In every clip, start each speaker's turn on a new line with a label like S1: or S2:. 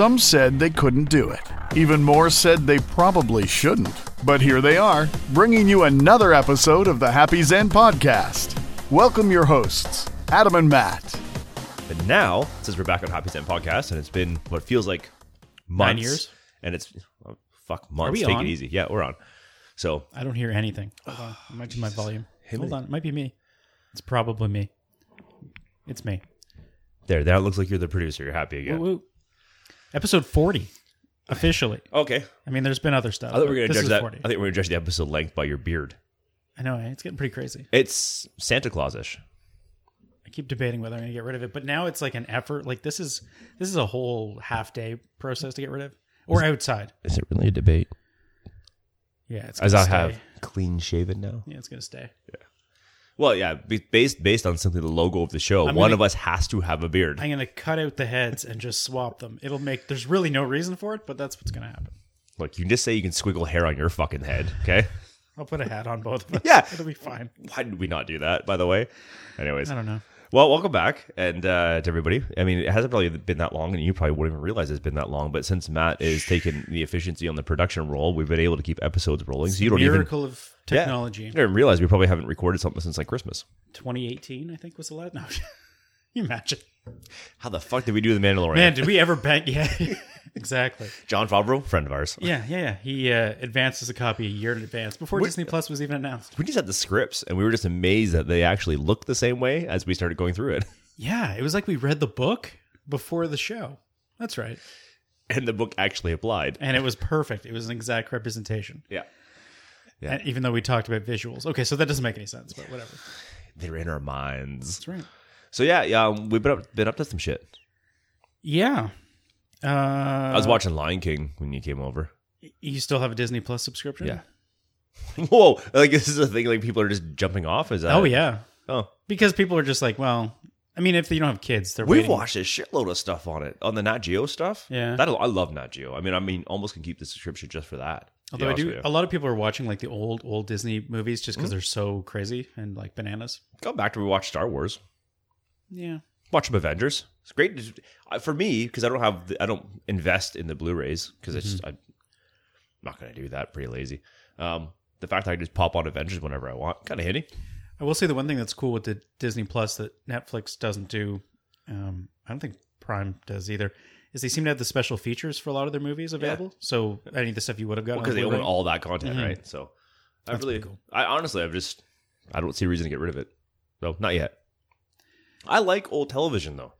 S1: Some said they couldn't do it. Even more said they probably shouldn't. But here they are, bringing you another episode of the Happy Xen Podcast. Welcome your hosts, Adam and Matt.
S2: And now, since we're back on Happy Xen Podcast, and it's been what feels like months,
S3: Nine years?
S2: and it's oh, fuck months.
S3: we
S2: Take
S3: on?
S2: it easy. Yeah, we're on. So
S3: I don't hear anything. Hold on. It might be my volume. Hold on. It might be me. It's probably me. It's me.
S2: there, that looks like you're the producer. You're happy again.
S3: Woo, woo. Episode 40, officially.
S2: Okay,
S3: I mean, there's been other stuff.
S2: I thought we
S3: but
S2: were gonna judge that.
S3: 40.
S2: I think we are gonna judge the episode length by your beard.
S3: I know, eh? it's getting pretty crazy.
S2: It's Santa Claus-ish.
S3: I keep debating whether I'm going to get rid of it, but now it's like an effort. Like this is this is a whole half day process to get rid of, or outside.
S2: Is it really a debate?
S3: Yeah, it's
S2: As
S3: gonna
S2: I
S3: stay.
S2: have clean shaven now.
S3: Yeah, it's gonna stay.
S2: Well, yeah, be- based based on simply the logo of the show,
S3: I'm
S2: one
S3: gonna-
S2: of us has to have a beard.
S3: I'm gonna cut out the heads and just swap them. It'll make. There's really no reason for it, but that's what's gonna happen.
S2: Look, you can just say you can squiggle hair on your fucking head, okay?
S3: I'll put a hat on both of us.
S2: Yeah.
S3: it'll be fine.
S2: Why did we not do that, by the way? Anyways,
S3: I don't know.
S2: Well, welcome back, and uh, to everybody. I mean, it hasn't probably been that long, and you probably wouldn't even realize it's been that long. But since Matt is taking the efficiency on the production role, we've been able to keep episodes rolling. So you don't even
S3: Miracle of
S2: Yeah.
S3: technology.
S2: you don't realize we probably haven't recorded something since like Christmas.
S3: 2018, I think was the last. No, you imagine.
S2: How the fuck did we do the Mandalorian?
S3: Man, did we ever bank? Yeah, exactly.
S2: Jon Favreau, friend of ours.
S3: Yeah, yeah, yeah. He uh, advances a copy a year in advance before Disney Plus was even announced.
S2: We just had the scripts, and we were just amazed that they actually looked the same way as we started going through it.
S3: Yeah, it was like we read the book before the show. That's right,
S2: And the book actually applied.
S3: and it was perfect. It was an exact representation.
S2: Yeah. Yeah.
S3: And even though we talked about visuals, okay, so that doesn't make any sense, but whatever.
S2: They're in our minds.
S3: That's right.
S2: So yeah, yeah, um, we've been up, been up to some shit.
S3: Yeah. Uh,
S2: I was watching Lion King when you came over.
S3: You still have a Disney Plus subscription?
S2: Yeah. Whoa! Like this is a thing. Like people are just jumping off. Is that?
S3: Oh yeah,
S2: Oh,
S3: because people are just like, well, I mean, if you don't have kids, they're
S2: we've
S3: waiting.
S2: watched a shitload of stuff on it on the Nat Geo stuff.
S3: Yeah.
S2: that I love Nat Geo. I mean, I mean, almost can keep the subscription just for that.
S3: Although I do, a lot of people are watching like the old old Disney movies just because they're so crazy and like bananas.
S2: Go back to rewatch Star Wars.
S3: Yeah,
S2: Watch some Avengers. It's great for me because I don't have the, I don't invest in the Blu-rays because it's
S3: Mm-hmm.
S2: I'm not going to do that. Pretty lazy. Um, the fact that I can just pop on Avengers whenever I want, kind of handy.
S3: I will say the one thing that's cool with the Disney Plus that Netflix doesn't do, um, I don't think Prime does either, is they seem to have the special features for a lot of their movies available. So any of the stuff you would have gotten
S2: because they own all that content, right? So I really,
S3: cool.
S2: I honestly, I've just, I don't see a reason to get rid of it. No, not yet. I like old television though.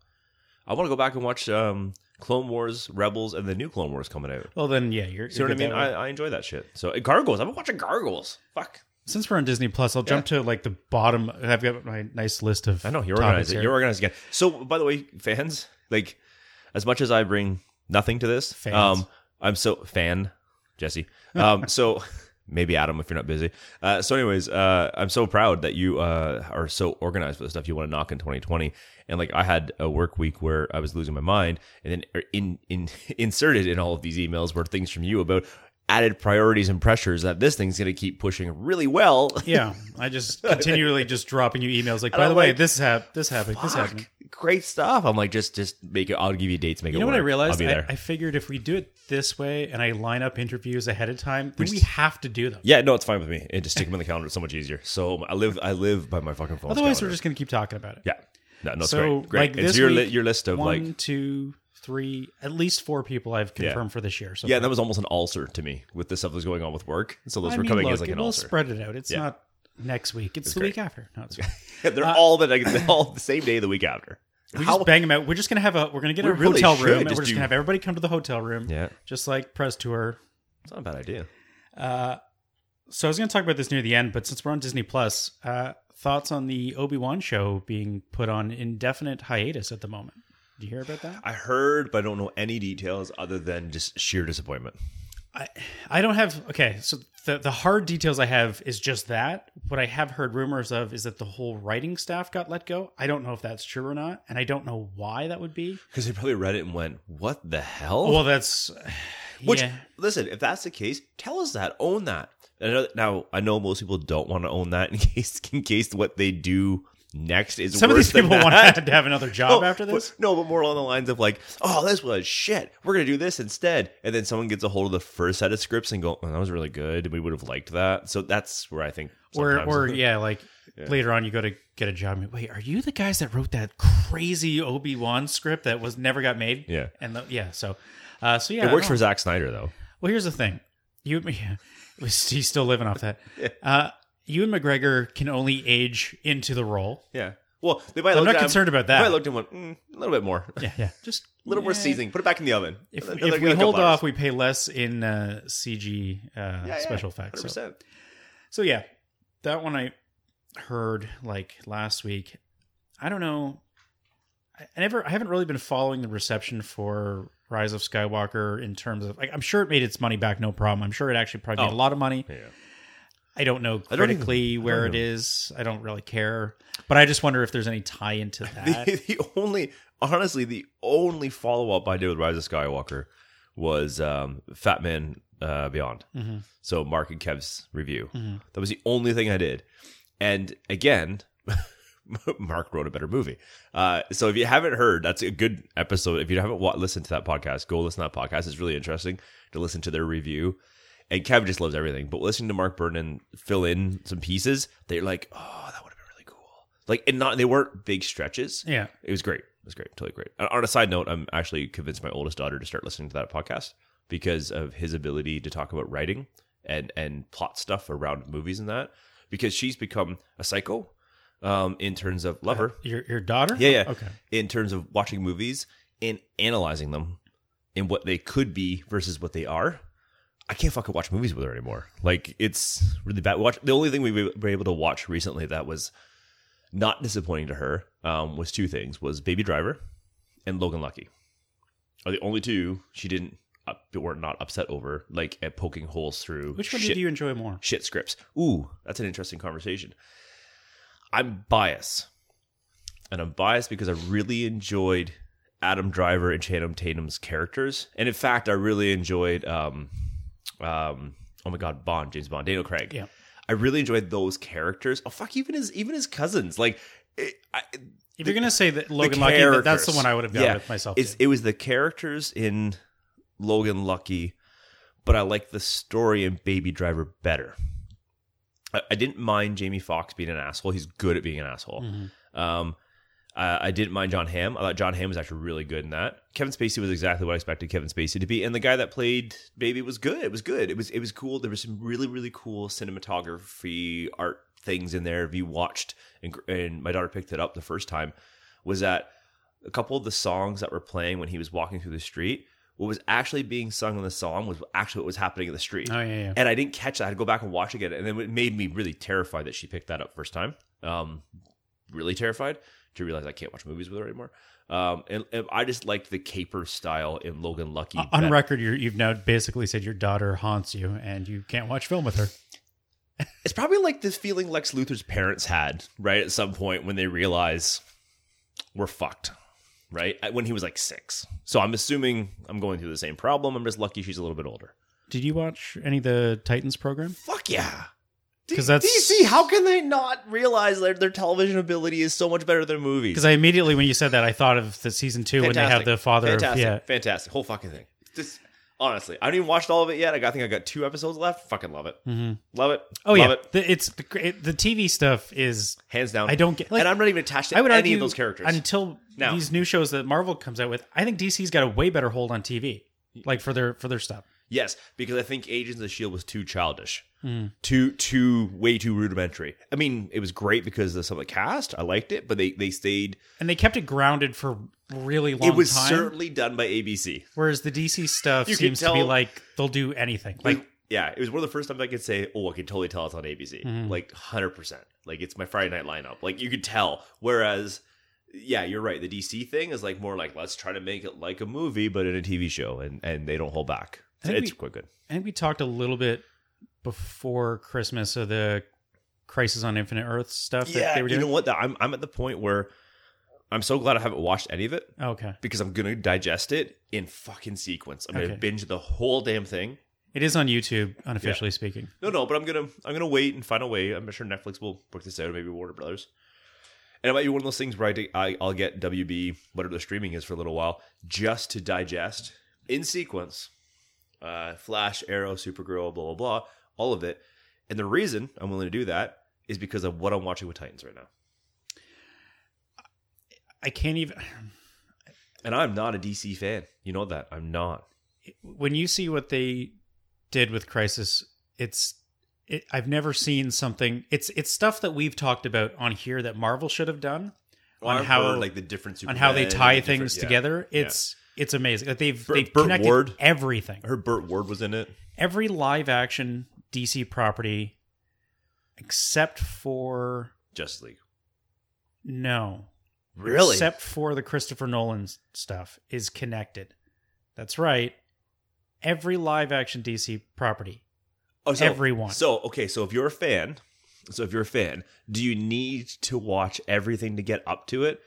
S2: I want to go back and watch um, Clone Wars, Rebels, and the new Clone Wars coming out.
S3: Well, then yeah, you're.
S2: See what I
S3: you're
S2: mean? I. I enjoy that shit. So uh, Gargoyles, I've been watching Gargoyles. Fuck,
S3: Since we're on Disney Plus, I'll jump to like the bottom. I've got my nice list of.
S2: I know you're
S3: topics
S2: organized.
S3: here.
S2: You're organized again. So by the way, fans, like as much as I bring nothing to this,
S3: Fans.
S2: um, I'm so fan Jesse. Um, so maybe Adam if you're not busy. Uh, so anyways, uh, I'm so proud that you uh, are so organized for the stuff you want to knock in 2020. And like I had a work week where I was losing my mind, and then er, in in inserted in all of these emails were things from you about added priorities and pressures that this thing's going to keep pushing really well.
S3: Yeah, I just continually just dropping you emails like, by
S2: I'm
S3: the way,
S2: like,
S3: this hap- this happened, this happened.
S2: Great stuff. I'm like, just just make it. I'll give you dates. Make it.
S3: You know what I realized? I. I figured if we do it this way and I line up interviews ahead of time, then we have to do them.
S2: yeah, no, it's fine with me. And just stick them in the calendar. It's so much easier. So I live. I live by my fucking phone.
S3: Otherwise, we're just going to keep talking about it.
S2: yeah. No, no, it's
S3: so,
S2: great. Great.
S3: like
S2: it's your
S3: week,
S2: your list of
S3: one,
S2: like.
S3: two, three, at least four people I've
S2: Yeah.
S3: confirmed for this year. So
S2: Yeah, that was almost an ulcer to me with the stuff that's going on with work. So those
S3: I
S2: were
S3: mean,
S2: coming
S3: look,
S2: as like an
S3: we'll
S2: ulcer.
S3: spread it out. It's
S2: Yeah.
S3: not next week. It's, the
S2: great.
S3: week after. No, it's
S2: They're
S3: Uh,
S2: all the they're all the same day the week after.
S3: we
S2: How-
S3: just bang them out. We're just gonna have a. We're gonna get
S2: We
S3: a
S2: really
S3: hotel room, and
S2: just
S3: we're just
S2: do-
S3: gonna have everybody come to the hotel room.
S2: Yeah,
S3: just like press tour.
S2: it's not a bad idea.
S3: Uh, so I was going to talk about this near the end, but since we're on Disney Plus, uh, thoughts on the Obi Wan show being put on indefinite hiatus at the moment? Did you hear about that?
S2: I heard, but I don't know any details other than just sheer disappointment.
S3: I I don't have okay. So the the hard details I have is just that. What I have heard rumors of is that the whole writing staff got let go. I don't know if that's true or not, and I don't know why that would be.
S2: Because they probably read it and went, "What the hell?"
S3: Well, that's
S2: Which
S3: yeah.
S2: listen, if that's the case, tell us that. Own that. I know- Now I know most people don't want to own that in case in case what they do next is
S3: Some of these people
S2: than
S3: want
S2: that.
S3: to have another job
S2: No,
S3: after this.
S2: but- no, but more along the lines of like, oh, this was shit. We're gonna do this instead, and then someone gets a hold of the first set of scripts and go, oh, that was really good. We would have liked that. So that's where I think,
S3: Or, or yeah, like later on, you go to get a job. Wait, are you the guys that wrote that crazy Obi Wan script that was never got made?
S2: Yeah.
S3: and the, yeah, so, uh, so yeah,
S2: it works for Zack Snyder though.
S3: Well, here's the thing. You, yeah, he's still living off that. Uh, Ewan McGregor can only age into the role.
S2: Yeah. Well, they might.
S3: I'm not
S2: at him-
S3: concerned about
S2: They
S3: that.
S2: might looked at him and went, mm, a little bit more,
S3: Yeah, yeah. Just a
S2: little more seasoning. Put it back in the oven.
S3: If,
S2: Another-
S3: if we hold
S2: couple hours.
S3: off, we pay less in uh, CG uh,
S2: Yeah, yeah,
S3: special effects. So.
S2: 100%.
S3: so yeah, that one I heard like last week. I don't know. I I never. I haven't really been following the reception for Rise of Skywalker in terms of like. I'm sure it made its money back, no problem. I'm sure it actually probably made
S2: Oh.
S3: a lot of money.
S2: Yeah.
S3: I don't know
S2: I don't even-
S3: critically where it is. I don't really care, but I just wonder if there's any tie into that.
S2: The, the only, honestly, the only follow up I did with Rise of Skywalker was um, Fat Man uh, Beyond.
S3: Mm-hmm.
S2: So Marc and Kev's review. That was the only thing I did. And again, Marc wrote a better movie. Uh, so if you haven't heard, that's a good episode. If you haven't wa- listened to that podcast, go listen to that podcast. It's really interesting to listen to their review. And Kev just loves everything. But listening to Marc Bernardin fill in some pieces, they're like, oh, that would have been really cool. Like, and not they weren't big stretches.
S3: yeah,
S2: It was great. It was great. Totally great. Uh, On a side note, I'm actually convinced my oldest daughter to start listening to that podcast because of his ability to talk about writing and and plot stuff around movies and that. Because she's become a psycho um, in terms of lover.
S3: your your daughter.
S2: Yeah, yeah.
S3: Okay.
S2: In terms of watching movies and analyzing them and what they could be versus what they are. I can't fucking watch movies with her anymore. Like it's really bad. Watch the only thing we were able to watch recently that was not disappointing to her um, was two things: was Baby Driver and Logan Lucky. Are the only two she didn't up, were not upset over, like at poking holes through.
S3: Which one
S2: shit,
S3: did you enjoy more?
S2: shit scripts? Ooh, that's an interesting conversation. I'm biased, and I'm biased because I really enjoyed Adam Driver and Channing Tatum's characters, and in fact, I really enjoyed. Um, um, oh my God, Bond, James Bond, Daniel Craig.
S3: Yeah.
S2: I really enjoyed those characters. Oh fuck, even his even his cousins. Like, it, I,
S3: If you're gonna say that Logan Lucky, that- that's the one I would have gone
S2: Yeah.
S3: with myself.
S2: It was the characters in Logan Lucky, but I like the story in Baby Driver better. I, I didn't mind Jamie Foxx being an asshole. He's good at being an asshole.
S3: Mm-hmm.
S2: Um, uh, I didn't mind Jon Hamm. I thought Jon Hamm was actually really good in that. Kevin Spacey was exactly what I expected Kevin Spacey to be, and the guy that played Baby was good. It was good. It was it was cool. There was some really really cool cinematography art things in there. If you watched, and, and my daughter picked it up the first time, was that a couple of the songs that were playing when he was walking through the street. What was actually being sung in the song was actually what was happening in the street.
S3: Oh, yeah, yeah.
S2: And I didn't catch that. I had to go back and watch again, and then it made me really terrified that she picked that up first time. Um, really terrified to realize I can't watch movies with her anymore. Um, and, and I just liked the caper style in Logan Lucky.
S3: on record, you're, you've now basically said your daughter haunts you, and you can't watch film with her.
S2: It's probably like this feeling Lex Luthor's parents had, right? At some point when they realize we're fucked, right? When he was like six. So I'm assuming I'm going through the same problem. I'm just lucky she's a little bit older.
S3: Did you watch any of the Titans program?
S2: Fuck yeah.
S3: 'Cause that's-
S2: DC. How can they not realize their their television ability is so much better than movies?
S3: Because I immediately, when you said that, I thought of the season two when they have the father.
S2: Fantastic.
S3: Of, yeah,
S2: Fantastic. Whole fucking thing. Just honestly, I haven't even watched all of it yet. I got- I think I got two episodes left. Fucking love it. Mm-hmm. Love it.
S3: Oh
S2: love
S3: yeah,
S2: it.
S3: the, it's the, it, the TV stuff is.
S2: Hands down.
S3: I don't get. Like,
S2: and I'm not even attached to
S3: I would
S2: any of those characters.
S3: until
S2: Now-
S3: these new shows that Marvel comes out with. I think DC's got a way better hold on TV, like for their for their stuff.
S2: Yes, because I think Agents of the Shield was too childish.
S3: Hmm.
S2: Too too way too rudimentary. I mean, it was great because of some of the cast. I liked it, but they they stayed
S3: And they kept it grounded for really long time.
S2: it was
S3: time.
S2: certainly done by ABC.
S3: whereas the DC stuff
S2: You
S3: seems to be like they'll do anything. Like
S2: Like yeah, it was one of the first times I could say, "Oh, I can totally tell it's on ABC."
S3: Mm-hmm.
S2: Like hundred percent. Like it's my Friday night lineup. Like you could tell. Whereas, yeah, you're right. The DC thing is like more like let's try to make it like a movie, but in a TV show, and and they don't hold back. It's
S3: we-
S2: quite good.
S3: I think we talked a little bit before Christmas of the Crisis on Infinite Earth stuff that
S2: Yeah,
S3: they were
S2: you know what? I'm I'm at the point where I'm so glad I haven't watched any of it
S3: okay,
S2: because I'm gonna digest it in fucking sequence. I'm
S3: Okay.
S2: gonna binge the whole damn thing.
S3: it is on YouTube, unofficially speaking.
S2: No, no, but I'm gonna I'm gonna wait and find a way. I'm sure Netflix will work this out, or maybe Warner Brothers. And it might be one of those things where I, I I'll get WB whatever the streaming is for a little while just to digest in sequence, uh, Flash, Arrow, Supergirl, blah blah blah, all of it. And the reason I'm willing to do that is because of what I'm watching with Titans right now.
S3: I can't even.
S2: And I'm not a DC fan. You know that I'm not.
S3: When you see what they did with Crisis, it's. It, I've never seen something. It's it's stuff that we've talked about on here that Marvel should have done on how
S2: like the different
S3: on how they tie
S2: the
S3: things
S2: yeah.
S3: together. It's it's amazing. Like they've
S2: Burt-
S3: they've
S2: Burt
S3: connected
S2: Ward.
S3: everything.
S2: I heard Burt Ward was in it.
S3: Every live action DC property, except for
S2: Justice League.
S3: no,
S2: Really?
S3: except for the Christopher Nolan stuff, is connected. That's right. Every live action DC property.
S2: Oh, so,
S3: everyone.
S2: So okay, so if you're a fan, so if you're a fan, do you need to watch everything to get up to it,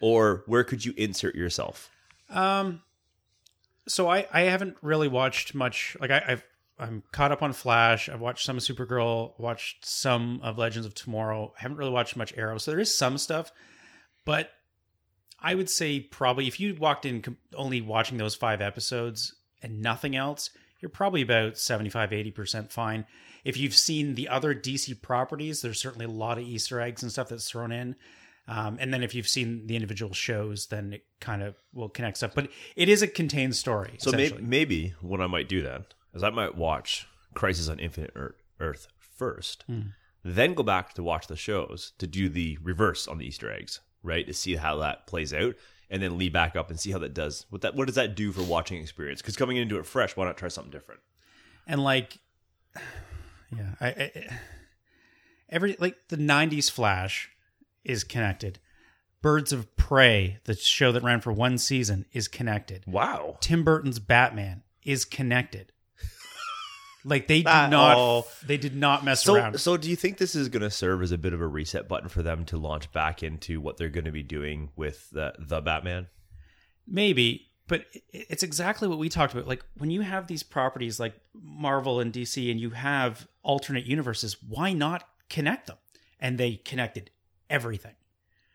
S2: or where could you insert yourself?
S3: Um, so I I haven't really watched much. Like I, I've I'm caught up on Flash. I've watched some Supergirl. Watched some of Legends of Tomorrow. I haven't really watched much Arrow. So there is some stuff, but I would say probably if you walked in only watching those five episodes and nothing else, you're probably about 75 80% fine. If you've seen the other DC properties, there's certainly a lot of Easter eggs and stuff that's thrown in. Um, and then if you've seen the individual shows, then it kind of will connect stuff. But it is a contained story.
S2: So maybe,
S3: essentially.
S2: maybe what I might do then is I might watch Crisis on Infinite Earth first, then go back to watch the shows to do the reverse on the Easter eggs, right? To see how that plays out, and then lead back up and see how that does. What that what does that do for watching experience? Because coming into it fresh, why not try something different?
S3: and like yeah I, I every like the 90s flash is connected birds of prey the show that ran for one season is connected
S2: Wow.
S3: tim burton's batman is connected like they did not
S2: oh.
S3: they did not mess
S2: So,
S3: around
S2: so do you think this is going to serve as a bit of a reset button for them to launch back into what they're going to be doing with the the Batman?
S3: Maybe, but it's exactly what we talked about. Like when you have these properties like Marvel and DC and you have alternate universes, why not connect them? And they connected everything.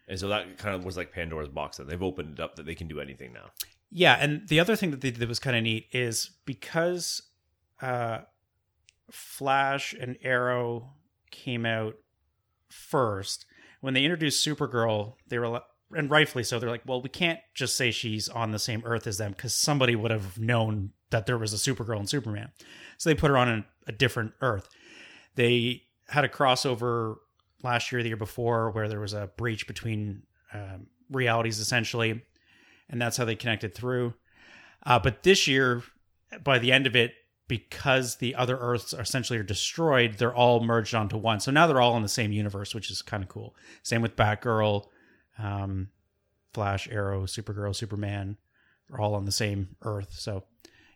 S2: And so that kind of was like Pandora's box. That they've opened it up that they can do anything now.
S3: Yeah, and the other thing that they did that was kind of neat is because uh, Flash and Arrow came out first. When they introduced Supergirl, they were like, and rightfully so. They're like, well, we can't just say she's on the same Earth as them because somebody would have known that there was a Supergirl and Superman. So they put her on a, a different Earth. They had a crossover last year, the year before, where there was a breach between um, realities essentially, and that's how they connected through. Uh, but this year, by the end of it, because the other Earths are essentially are destroyed, they're all merged onto one. So now they're all in the same universe, which is kind of cool. Same with Batgirl, um, Flash, Arrow, Supergirl, Superman. They're all on the same Earth. So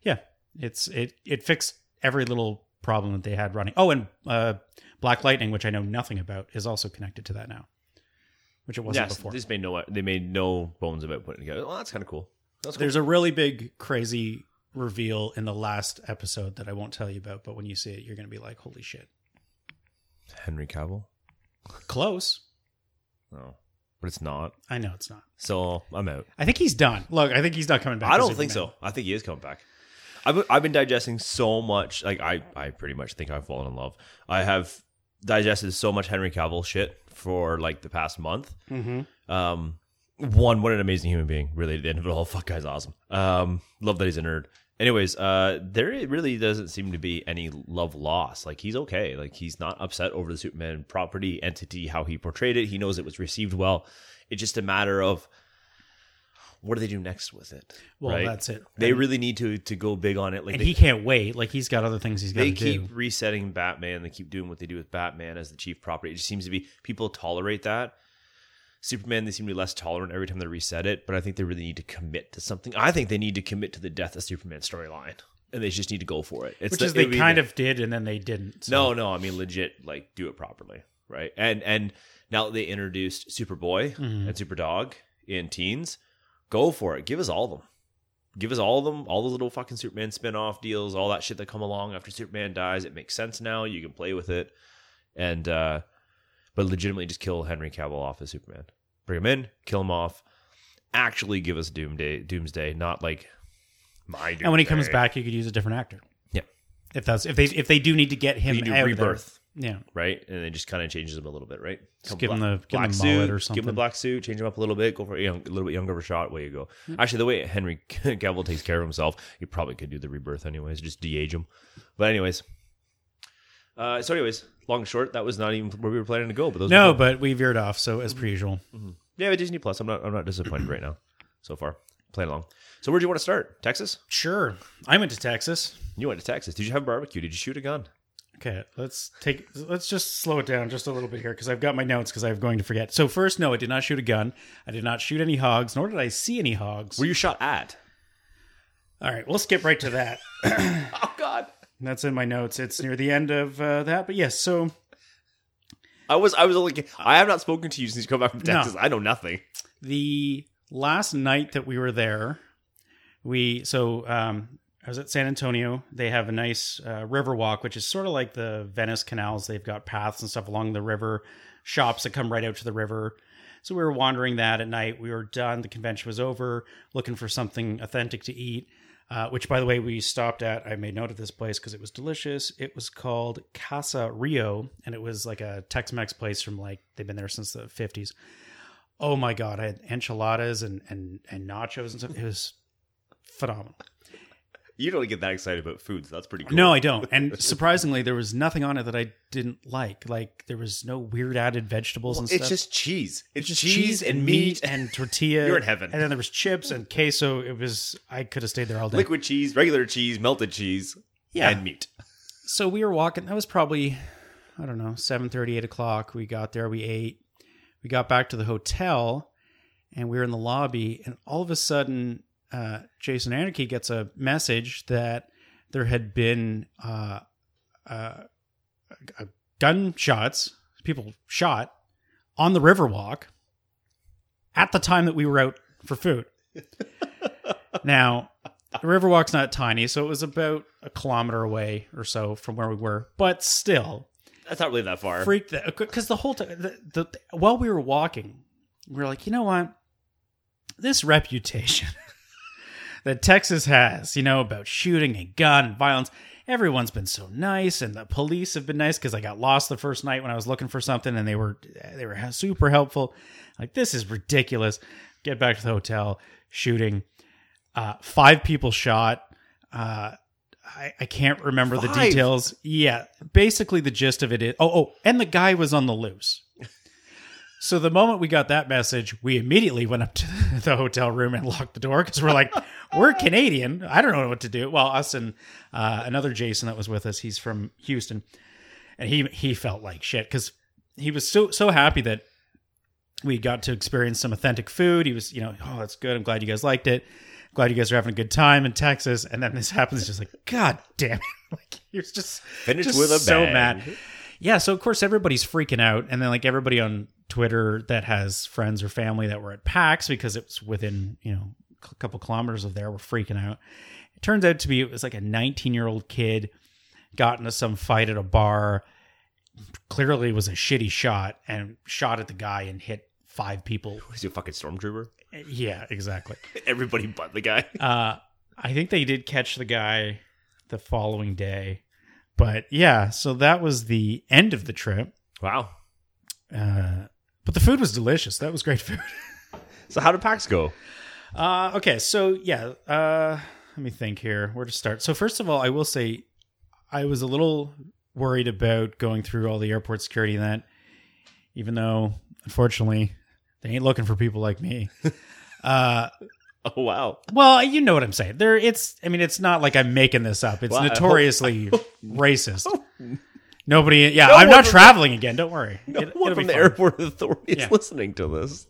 S3: yeah, it's it it fixed every little problem that they had running. Oh, and uh, Black Lightning, which I know nothing about, is also connected to that now, which it wasn't
S2: Yes,
S3: before.
S2: This made no they made no bones about putting it together. Well, that's kind of cool. That's cool.
S3: There's a really big, crazy reveal in the last episode that I won't tell you about, but when you see it, you're going to be like, holy shit.
S2: Henry Cavill.
S3: Close.
S2: No, but it's not.
S3: I know it's not.
S2: So I'm out.
S3: I think he's done. Look, I think he's not coming back.
S2: I don't think so. I think he is coming back. I've I've been digesting so much. Like I I pretty much think I've fallen in love. I have digested so much Henry Cavill shit for like the past month.
S3: Mm-hmm.
S2: Um, one, what an amazing human being. Really, at the end of it all, fuck, guy's awesome. Um, love that he's a nerd. Anyways, uh, there really doesn't seem to be any love loss. Like he's okay. Like he's not upset over the Superman property entity, how he portrayed it. He knows it was received well. It's just a matter of what do they do next with it.
S3: Well,
S2: right?
S3: that's it.
S2: They
S3: and,
S2: really need to to go big on it. Like
S3: and
S2: they,
S3: he can't wait. Like he's got other things he's got
S2: they keep
S3: do.
S2: resetting Batman. They keep doing what they do with Batman as the chief property. It just seems to be people tolerate that. Superman, they seem to be less tolerant every time they reset it, but I think they really need to commit to something. I think they need to commit to the death of Superman storyline, and they just need to go for it. It's
S3: Which
S2: the-
S3: is they kind
S2: the-
S3: of did and then they didn't. So.
S2: no, no. I mean, legit, like do it properly, right? And and now that they introduced Superboy
S3: Mhm.
S2: and Superdog in teens, go for it. Give us all of them. Give us all of them, all the little fucking Superman spin-off deals, all that shit that come along after Superman dies. It makes sense now. You can play with it, and uh but legitimately just kill Henry Cavill off as Superman. bring him in, kill him off, actually give us Doomsday, Doomsday, not like my. Doomsday.
S3: And when he comes back, you could use a different actor.
S2: Yeah.
S3: If that's if they if they do need to get him
S2: You do
S3: out of there.
S2: rebirth.
S3: Yeah.
S2: right? And it just kind of changes him a little bit, right?
S3: Just give him
S2: black-
S3: the- give him
S2: black suit,
S3: or
S2: Give him the black suit, change him up a little bit, go for you know, a little bit younger of a shot. Way you go. Mm-hmm. Actually, the way Henry Cavill takes care of himself, he probably could do the rebirth anyways, just de-age him. But anyways, uh, so anyways, long and short, that was not even where we were planning to go. But those
S3: No, but we veered off. So as per mm-hmm. usual, mm-hmm.
S2: yeah, but Disney Plus. I'm not I'm not disappointed right now so far. Playing along. So where do you want to start? Texas?
S3: sure. I went to Texas.
S2: You went to Texas. Did you have a barbecue? Did you shoot a gun?
S3: Okay, let's take let's just slow it down just a little bit here because I've got my notes because I'm going to forget. So first, no, I did not shoot a gun. I did not shoot any hogs, nor did I see any hogs.
S2: Were you shot at?
S3: All right, we'll skip right to that.
S2: Oh God.
S3: That's in my notes. It's near the end of uh, that, but yes. So
S2: I was I was only I have not spoken to you since you come back from
S3: No.
S2: Texas. I know nothing.
S3: the last night that we were there, we so um, I was at San Antonio. They have a nice uh, river walk, which is sort of like the Venice canals. They've got paths and stuff along the river, shops that come right out to the river. So we were wandering that at night. We were done. The convention was over, looking for something authentic to eat. Uh, which, by the way, we stopped at. I made note of this place because it was delicious. It was called Casa Rio, and it was like a Tex-Mex place from like they've been there since the fifties. Oh my god, I had enchiladas and and and nachos and stuff. It was phenomenal.
S2: You don't get that excited about food, so that's pretty cool.
S3: No, I don't. And surprisingly, there was nothing on it that I didn't like. Like there was no weird added vegetables and
S2: it's
S3: stuff.
S2: It's just cheese. It's
S3: just
S2: cheese, and meat,
S3: and tortilla.
S2: You're in heaven.
S3: And then there was chips and queso. It was I could have stayed there all day.
S2: liquid cheese, regular cheese, melted cheese,
S3: Yeah.
S2: and meat.
S3: so we were walking. That was probably I don't know seven thirty, eight o'clock. We got there. We ate. We got back to the hotel, and we were in the lobby. And all of a sudden, uh, Jason Anarchy gets a message that there had been uh, uh, uh, gunshots, people shot on the Riverwalk at the time that we were out for food. now, the Riverwalk's not tiny, so it was about a kilometer away or so from where we were, but still
S2: That's not really that far.
S3: freaked that because the whole time, the, the, while we were walking, we were like, you know what, this reputation that Texas has, you know, about shooting and gun and violence. Everyone's been so nice, and the police have been nice because I got lost the first night when I was looking for something, and they were they were super helpful. Like this is ridiculous. Get back to the hotel. Shooting, uh, five people shot. Uh, I, I can't remember the details. Yeah, basically the gist of it is oh oh, and the guy was on the loose. So the moment we got that message, we immediately went up to the hotel room and locked the door because we're like, we're Canadian. I don't know what to do. Well, us and uh, another Jason that was with us, he's from Houston, and he he felt like shit because he was so so happy that we got to experience some authentic food. He was, you know, oh, that's good. I'm glad you guys liked it. Glad you guys are having a good time in Texas. And then this happens, just like, God damn it! Like he was just
S2: Finished
S3: just
S2: with a
S3: so
S2: bang.
S3: mad. Yeah, so of course everybody's freaking out, and then like everybody on Twitter that has friends or family that were at PAX because it was within you know a couple kilometers of there were freaking out. It turns out to be it was like a 19 year old kid got into some fight at a bar. Clearly was a shitty shot and shot at the guy and hit five people.
S2: Was he a fucking stormtrooper?
S3: Yeah, exactly.
S2: Everybody but the guy.
S3: Uh, I think they did catch the guy the following day, but yeah. So that was the end of the trip.
S2: Wow.
S3: Uh, but the food was delicious. That was great food.
S2: So how did PAX go?
S3: Uh, okay, so yeah, uh, let me think here. Where to start? So first of all, I will say I was a little worried about going through all the airport security and that, even though unfortunately they ain't looking for people like me. Uh,
S2: Oh wow.
S3: well, you know what I'm saying. There, it's. I mean, it's not like I'm making this up. It's
S2: Well, I hope-
S3: notoriously racist. Nobody. Yeah,
S2: No
S3: I'm not traveling again. Don't worry.
S2: No
S3: It-
S2: one from the
S3: fine.
S2: airport authority is
S3: Yeah.
S2: listening to this.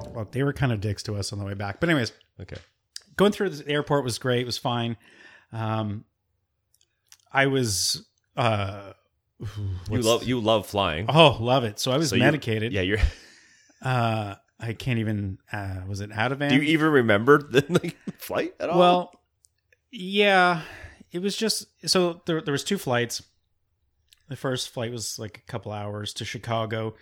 S3: Well, they were kind of dicks to us on the way back. But anyways,
S2: Okay.
S3: going through the airport was great. It was fine. Um, I was. Uh,
S2: You love you love flying.
S3: Oh, love it. So I was
S2: So you-
S3: medicated.
S2: Yeah, you're.
S3: Uh, I can't even. Uh, was it Ativan?
S2: Do you even remember the like, flight at all?
S3: Well, yeah, it was just so there. There was two flights. The first flight was like a couple hours to Chicago.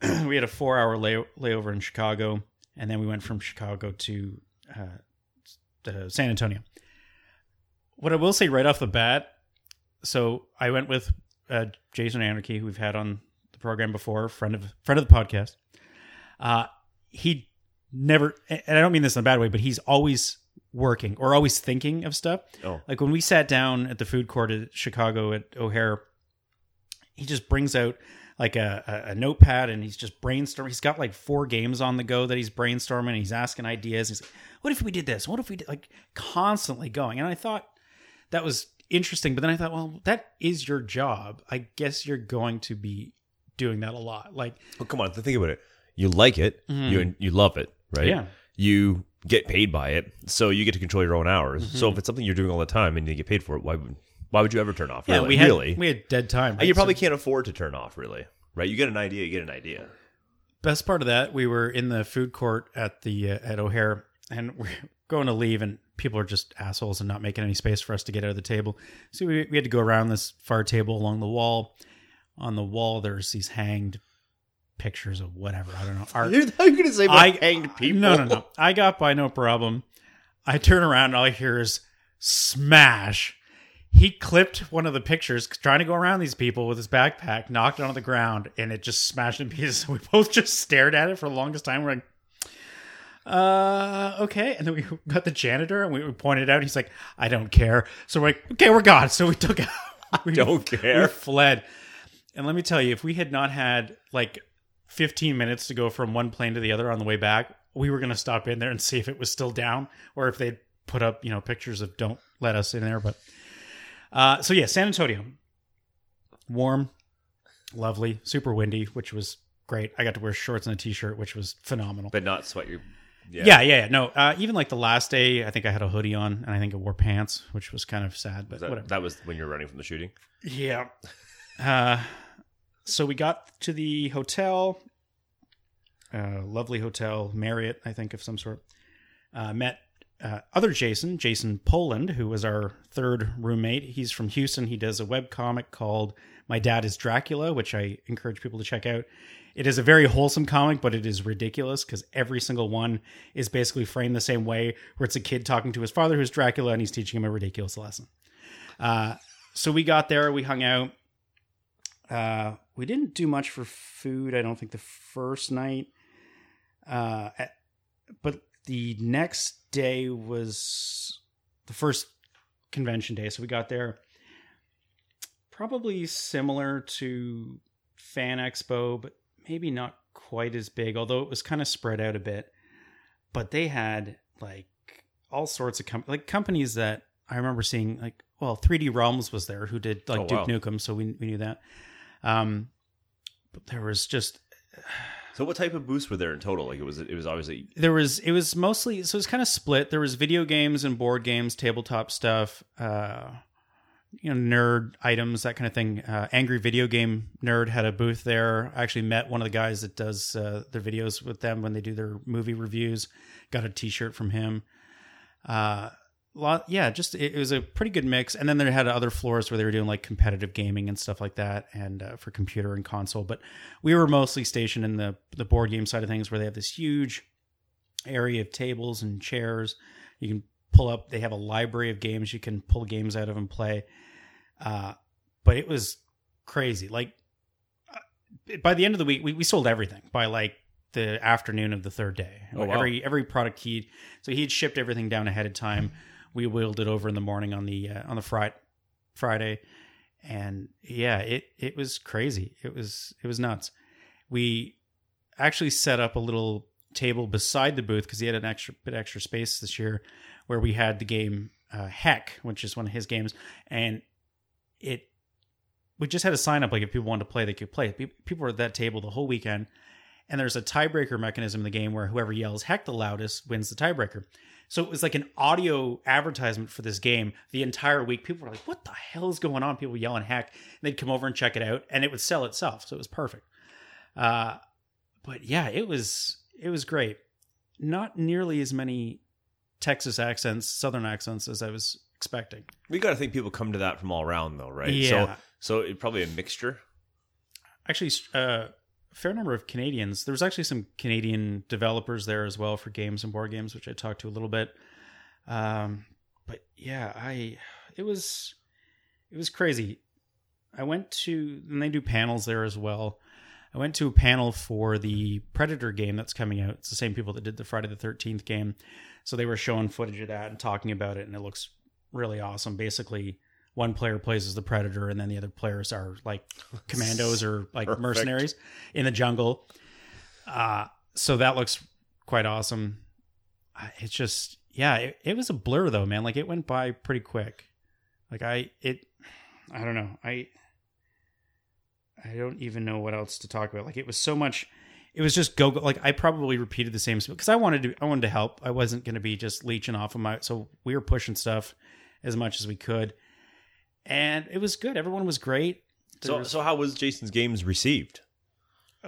S3: we had a four hour lay- layover in Chicago, and then we went from Chicago to uh, uh, San Antonio. What I will say right off the bat, so I went with uh, Jason Anarchy, who we've had on the program before, friend of friend of the podcast. Uh, he never, and I don't mean this in a bad way, but he's always working or always thinking of stuff.
S2: Oh.
S3: Like when we sat down at the food court at Chicago at O'Hare, he just brings out like a, a, notepad and he's just brainstorming. He's got like four games on the go that he's brainstorming. He's asking ideas. He's like, what if we did this? What if we did like constantly going? And I thought that was interesting, but then I thought, well, that is your job. I guess you're going to be doing that a lot. Like,
S2: Well, come on, think about it. You like it, you you love it, right?
S3: Mm-hmm. Yeah.
S2: You get paid by it, so you get to control your own hours.
S3: Mm-hmm.
S2: So if it's something you're doing all the time and you get paid for it, why would why would you ever turn off?
S3: yeah,
S2: really?
S3: we had
S2: really?
S3: we had dead time. Right?
S2: you probably
S3: So-
S2: can't afford to turn off, really, right? You get an idea, you get an idea.
S3: best part of that, we were in the food court at the uh, at O'Hare, and we're going to leave, and people are just assholes and not making any space for us to get out of the table. So we, we had to go around this far table along the wall. On the wall, there's these hanged pictures of whatever I don't know art.
S2: You're not going to say
S3: I
S2: hanged people?
S3: No, no, no. I got by no problem. I turn around and all I hear is smash. He clipped one of the pictures trying to go around these people with his backpack, knocked it on the ground, and it just smashed in pieces. We both just stared at it for the longest time. We're like, uh, okay. And then we got the janitor and we pointed out. He's like, I don't care. So we're like, okay, we're gone. So we took out. We,
S2: don't care.
S3: We fled. And let me tell you, if we had not had like 15 minutes to go from one plane to the other on the way back, we were going to stop in there and see if it was still down or if they'd put up, you know, pictures of don't let us in there. But uh, so yeah, San Antonio, warm, lovely, super windy, which was great. I got to wear shorts and a t-shirt, which was phenomenal.
S2: but not sweat your. Yeah.
S3: yeah, yeah, yeah. No, uh, even like the last day, I think I had a hoodie on and I think I wore pants, which was kind of sad, but
S2: That,
S3: whatever.
S2: that was when you were running from the shooting.
S3: Yeah. Uh, so we got to the hotel, uh, lovely hotel, Marriott, I think, of some sort. Uh, met uh, other Jason, Jason Poland, who was our third roommate. He's from Houston. He does a web comic called My Dad is Dracula, which I encourage people to check out. It is a very wholesome comic, but it is ridiculous because every single one is basically framed the same way, where it's a kid talking to his father who's Dracula and he's teaching him a ridiculous lesson. Uh, so we got there, we hung out. Uh, we didn't do much for food, I don't think, the first night. Uh, but the next day was the first convention day. So we got there probably similar to Fan Expo, but maybe not quite as big, although it was kind of spread out a bit. But they had like all sorts of com- like companies that I remember seeing like well 3D Realms was there who did like
S2: Oh,
S3: Duke
S2: wow.
S3: Nukem, so we we knew that. Um, but there was just
S2: So what type of booths were there in total? Like it was it was obviously
S3: there was it was mostly so it was kind of split. There was video games and board games, tabletop stuff, uh, you know, nerd items, that kind of thing. Uh, Angry Video Game Nerd had a booth there. I actually met one of the guys that does uh, their videos with them when they do their movie reviews. Got a T-shirt from him. Uh, lot, yeah, just it, it was a pretty good mix. And then they had other floors where they were doing like competitive gaming and stuff like that, and uh, for computer and console. But we were mostly stationed in the the board game side of things, where they have this huge area of tables and chairs. You can pull up. They have a library of games you can pull games out of and play. Uh, but it was crazy. Like uh, by the end of the week, we, we sold everything by like the afternoon of the third day.
S2: Oh, wow.
S3: Every every product he so he had shipped everything down ahead of time. We wheeled it over in the morning on the uh, on the Friday Friday, and yeah, it it was crazy. It was it was nuts. We actually set up a little table beside the booth because he had an extra bit extra space this year, where we had the game uh, Heck, which is one of his games, and it we just had a sign up like if people wanted to play, they could play. People were at that table the whole weekend, and there's a tiebreaker mechanism in the game where whoever yells "heck" the loudest wins the tiebreaker. So it was like an audio advertisement for this game the entire week. People were like, "What the hell is going on?" People yelling "heck," and they'd come over and check it out, and it would sell itself. So it was perfect. Uh, but yeah, it was it was great. Not nearly as many Texas accents, Southern accents as I was expecting.
S2: we got to think people come to that from all around though, right?
S3: Yeah.
S2: So so it probably a mixture.
S3: Actually, uh, fair number of Canadians. There was actually some Canadian developers there as well for games and board games, which I talked to a little bit. Um, but yeah, I it was it was crazy. I went to and they do panels there as well. I went to a panel for the Predator game that's coming out. It's the same people that did the Friday the Thirteenth game, so they were showing footage of that and talking about it, and it looks really awesome. Basically, one player plays as the Predator, and then the other players are like commandos or like
S2: Perfect.
S3: mercenaries in the jungle. Uh, so that looks quite awesome. It's just yeah, it, it was a blur though, man. Like it went by pretty quick. Like I it I don't know. I I don't even know what else to talk about. Like it was so much it was just go go like I probably repeated the same because I wanted to I wanted to help. I wasn't going to be just leeching off of my so we were pushing stuff as much as we could. And it was good. Everyone was great. There
S2: So,
S3: was-
S2: so how was Jason's games received?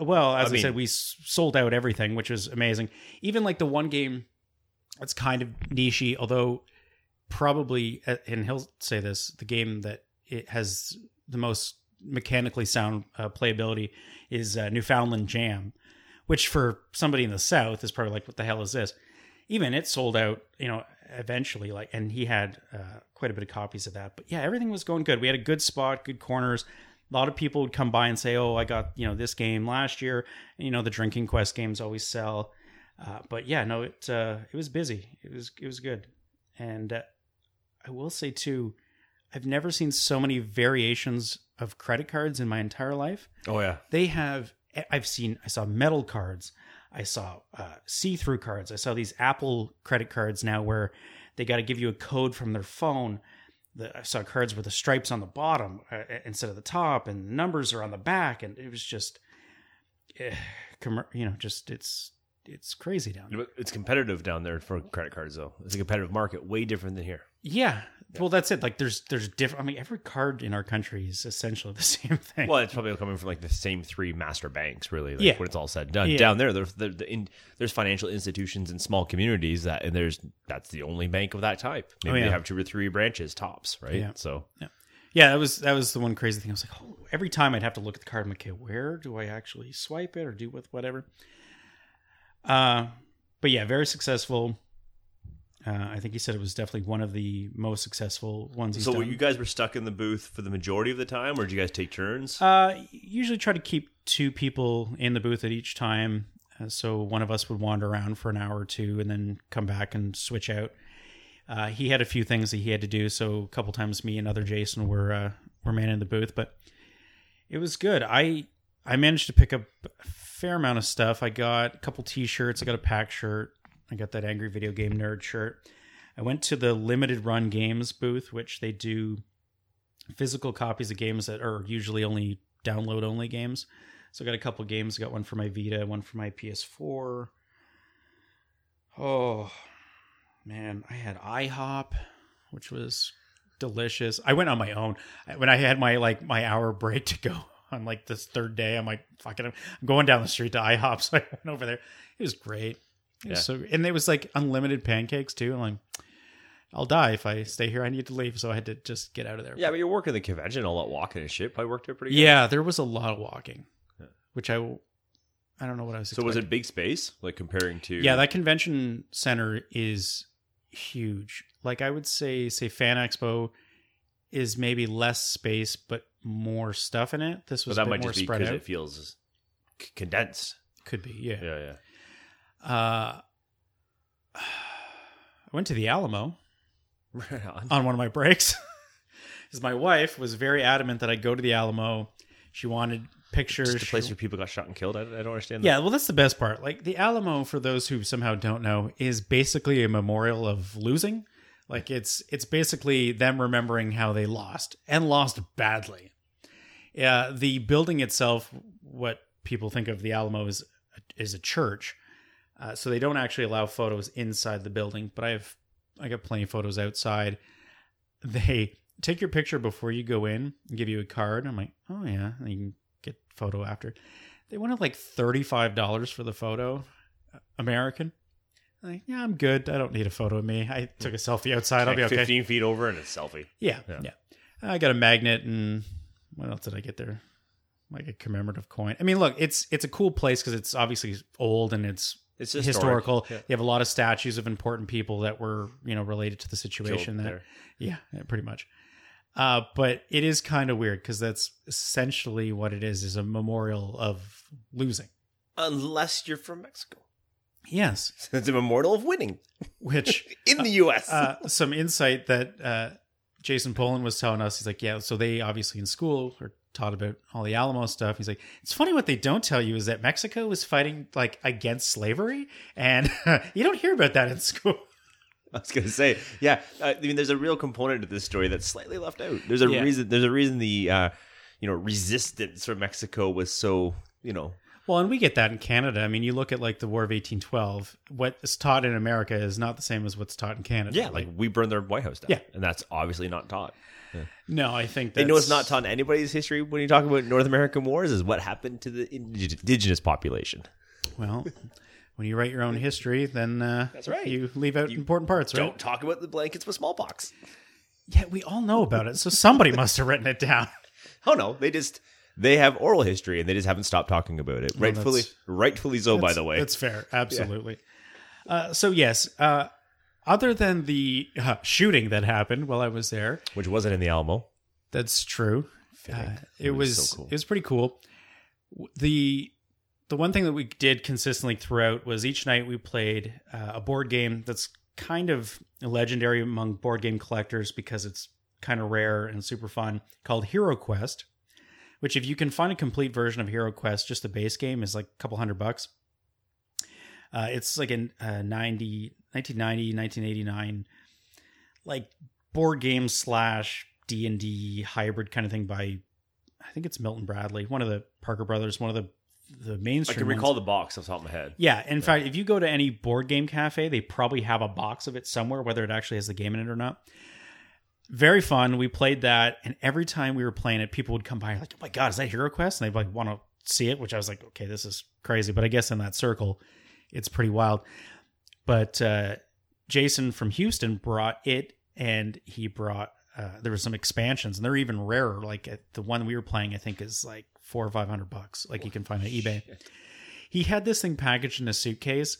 S3: well, as I,
S2: I mean-
S3: said, we sold out everything, which was amazing. Even like the one game that's kind of nichey, although probably, uh, and he'll say this, the game that it has the most mechanically sound uh, playability is uh, Newfoundland Jam, which for somebody in the South is probably like, what the hell is this? Even it sold out, you know, eventually. Like, and he had uh, quite a bit of copies of that. But yeah, everything was going good. We had a good spot, good corners a lot of people would come by and say, "Oh, I got you know this game last year." And, you know, the Drinking Quest games always sell, uh, but yeah, no, it uh, it was busy. It was it was good, and uh, I will say too, I've never seen so many variations of credit cards in my entire life.
S2: Oh yeah,
S3: They have. I've seen. I saw metal cards. I saw uh, see-through cards. I saw these Apple credit cards now where they got to give you a code from their phone. The, I saw cards with the stripes on the bottom uh, instead of the top, and numbers are on the back, and it was just, eh, you know, just it's it's crazy down there.
S2: it's competitive down there for credit cards though. It's a competitive market, way different than here.
S3: Yeah, well, that's it. Like, there's there's different. I mean, every card in our country is essentially the same thing.
S2: Well, it's probably coming from like the same three master banks, really. Like,
S3: Yeah.
S2: when it's all said and done.
S3: Yeah.
S2: Down there, there's there, the in, there's financial institutions in small communities that, and there's that's the only bank of that type. Maybe
S3: Oh, yeah.
S2: they have two or three branches tops, right?
S3: Yeah.
S2: So
S3: Yeah, that was that was the one crazy thing. I was like, oh, every time I'd have to look at the card. I'm like, okay, where do I actually swipe it or do with whatever? Uh, but yeah, very successful. Uh, I think he said it was definitely one of the most successful ones he's
S2: So
S3: done.
S2: you guys were stuck in the booth for the majority of the time, or did you guys take turns?
S3: Uh, usually try to keep two people in the booth at each time. Uh, so one of us would wander around for an hour or two and then come back and switch out. Uh, he had a few things that he had to do, so a couple times me and other Jason were uh, were manning the booth, but it was good. I I managed to pick up a fair amount of stuff. I got a couple T-shirts. I got a PAX shirt. I got that Angry Video Game Nerd shirt. I went to the limited run games booth, which they do physical copies of games that are usually only download only games. So I got a couple games. I got one for my Vita, one for my PS4. Oh man, I had IHOP, which was delicious. I went on my own when I had my like my hour break to go on like this third day. I'm like, fucking, I'm going down the street to IHOP, so I went over there. It was great. Was
S2: Yeah.
S3: so, and it was like unlimited pancakes too. I'm like, I'll die if I stay here. I need to leave, so I had to just get out of there.
S2: yeah, but you're working the convention, all that walking and shit. Probably worked there pretty good.
S3: Yeah, there was a lot of walking, which I, I don't know what I was.
S2: So was
S3: expecting.
S2: it big space, like comparing to?
S3: Yeah, that convention center is huge. Like I would say, say Fan Expo is maybe less space but more stuff in it. This was
S2: that might
S3: more
S2: just be because it feels c- condensed.
S3: Could be, yeah.
S2: Yeah, yeah.
S3: Uh, I went to the Alamo
S2: Right on.
S3: on one of my breaks. Because my wife was very adamant that I go to the Alamo. She wanted pictures.
S2: Just a
S3: she-
S2: place where people got shot and killed. I, I don't understand.
S3: Yeah, well, that's the best part. Like the Alamo, for those who somehow don't know, is basically a memorial of losing. Like it's it's basically them remembering how they lost and lost badly. Yeah, the building itself, what people think of the Alamo is is a church, uh, so they don't actually allow photos inside the building. But I have I got plenty of photos outside. They take your picture before you go in and give you a card. I'm like, oh yeah, and you can get photo after. They wanted like thirty five dollars for the photo, uh, American. I'm like, yeah, I'm good. I don't need a photo of me. I took a selfie outside. I'll be okay.
S2: 15 feet over and a selfie.
S3: Yeah,
S2: Yeah.
S3: yeah, I got a magnet and what else did I get there? like a commemorative coin. I mean, look, it's it's a cool place because it's obviously old and it's
S2: It's historic.
S3: historical.
S2: Yeah.
S3: You have a lot of statues of important people that were you know related to the situation.
S2: Killed
S3: That
S2: there.
S3: yeah, yeah, pretty much. Uh, but it is kind of weird because that's essentially what it is: is a memorial of losing.
S2: Unless you're from Mexico.
S3: Yes,
S2: It's a memorial of winning
S3: which
S2: in the U.S.
S3: uh, some insight that uh, Jason Poland was telling us. He's like, yeah, so they obviously in school are taught about all the Alamo stuff. He's like, it's funny what they don't tell you is that Mexico was fighting like against slavery, and you don't hear about that in school.
S2: I was gonna say, yeah. uh, I mean, there's a real component to this story that's slightly left out. There's a
S3: Yeah.
S2: reason. There's a reason the uh, you know resistance from Mexico was so you know
S3: Well, and we get that in Canada. I mean, you look at like the War of 1812. What is taught in America is not the same as what's taught in Canada.
S2: yeah like we burned their White House down.
S3: Yeah.
S2: and that's obviously not taught.
S3: no, I think
S2: They
S3: that's,
S2: know it's not taught in anybody's history when you talk about North American wars is what happened to the indigenous population.
S3: Well, when you write your own history, then uh,
S2: That's right.
S3: You leave out important parts, right?
S2: Don't talk about the blankets with smallpox.
S3: Yeah, we all know about it, so somebody must have written it down.
S2: Oh no, they just they have oral history and they just haven't stopped talking about it. rightfully, rightfully so. By the way,
S3: That's fair. Absolutely. Uh, so, yes, uh, other than the uh, shooting that happened while I was there,
S2: which wasn't in the Alamo.
S3: that's true. Uh, it
S2: It was
S3: was
S2: so cool.
S3: it was pretty cool. The the one thing that we did consistently throughout was each night we played uh, a board game that's kind of legendary among board game collectors because it's kind of rare and super fun called Hero Quest. Which, if you can find a complete version of Hero Quest, just the base game is like a couple hundred bucks. Uh, it's like a uh, 90, 1990, 1989, like board game slash D and D hybrid kind of thing by, I think it's Milton Bradley, one of the Parker brothers, one of the the mainstream.
S2: I can
S3: ones.
S2: recall the box off the top of my head.
S3: Yeah, in fact, if you go to any board game cafe, they probably have a box of it somewhere, whether it actually has the game in it or not. Very fun. We played that, and every time we were playing it, people would come by like, "Oh my god, is that Hero Quest?" And they'd like want to see it, which I was like, "Okay, this is crazy." But I guess in that circle, it's pretty wild. But uh, Jason from Houston brought it, and he brought uh, there were some expansions, and they're even rarer. Like the one we were playing, I think is like four or five hundred bucks. Like you can find on eBay he had this thing packaged in a suitcase.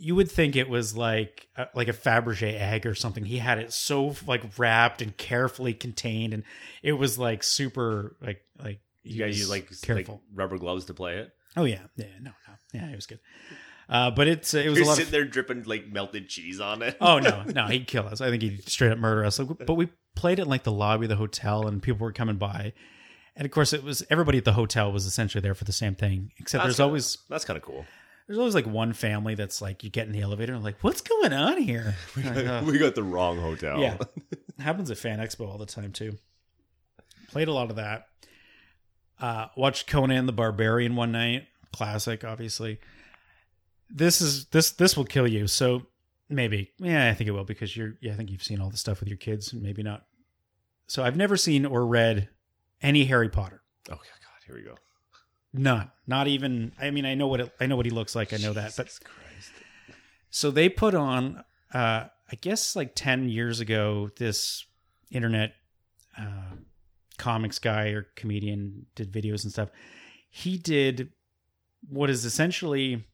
S3: You would think it was like uh, like a Fabergé egg or something. He had it so like wrapped and carefully contained, and it was like super like like
S2: You guys use like
S3: careful.
S2: like rubber gloves to play it.
S3: oh yeah, yeah, no, no, yeah, it was good. Uh, but it's it was
S2: You're
S3: a lot
S2: sitting
S3: of
S2: there dripping like melted cheese on it.
S3: oh no, no, he'd kill us. I think he'd straight up murder us. Like, but we played it in like the lobby of the hotel, and people were coming by. And of course, it was everybody at the hotel was essentially there for the same thing. Except
S2: That's
S3: there's
S2: kinda-
S3: always
S2: that's kind of cool.
S3: There's always like one family that's like you get in the elevator and like what's going on here? Like, uh,
S2: we got the wrong hotel.
S3: yeah. Happens at fan expo all the time too. Played a lot of that. Uh watched conan the barbarian one night. Classic obviously. This is this this will kill you. So maybe. Yeah i think it will because you're yeah i think you've seen all the stuff with your kids. Maybe not. So i've never seen or read any harry potter.
S2: Oh God, here we go.
S3: None not even i mean i know what it, i know what he looks like i know that but
S2: Christ.
S3: so they put on uh i guess like 10 years ago this internet uh comics guy or comedian did videos and stuff he did what is essentially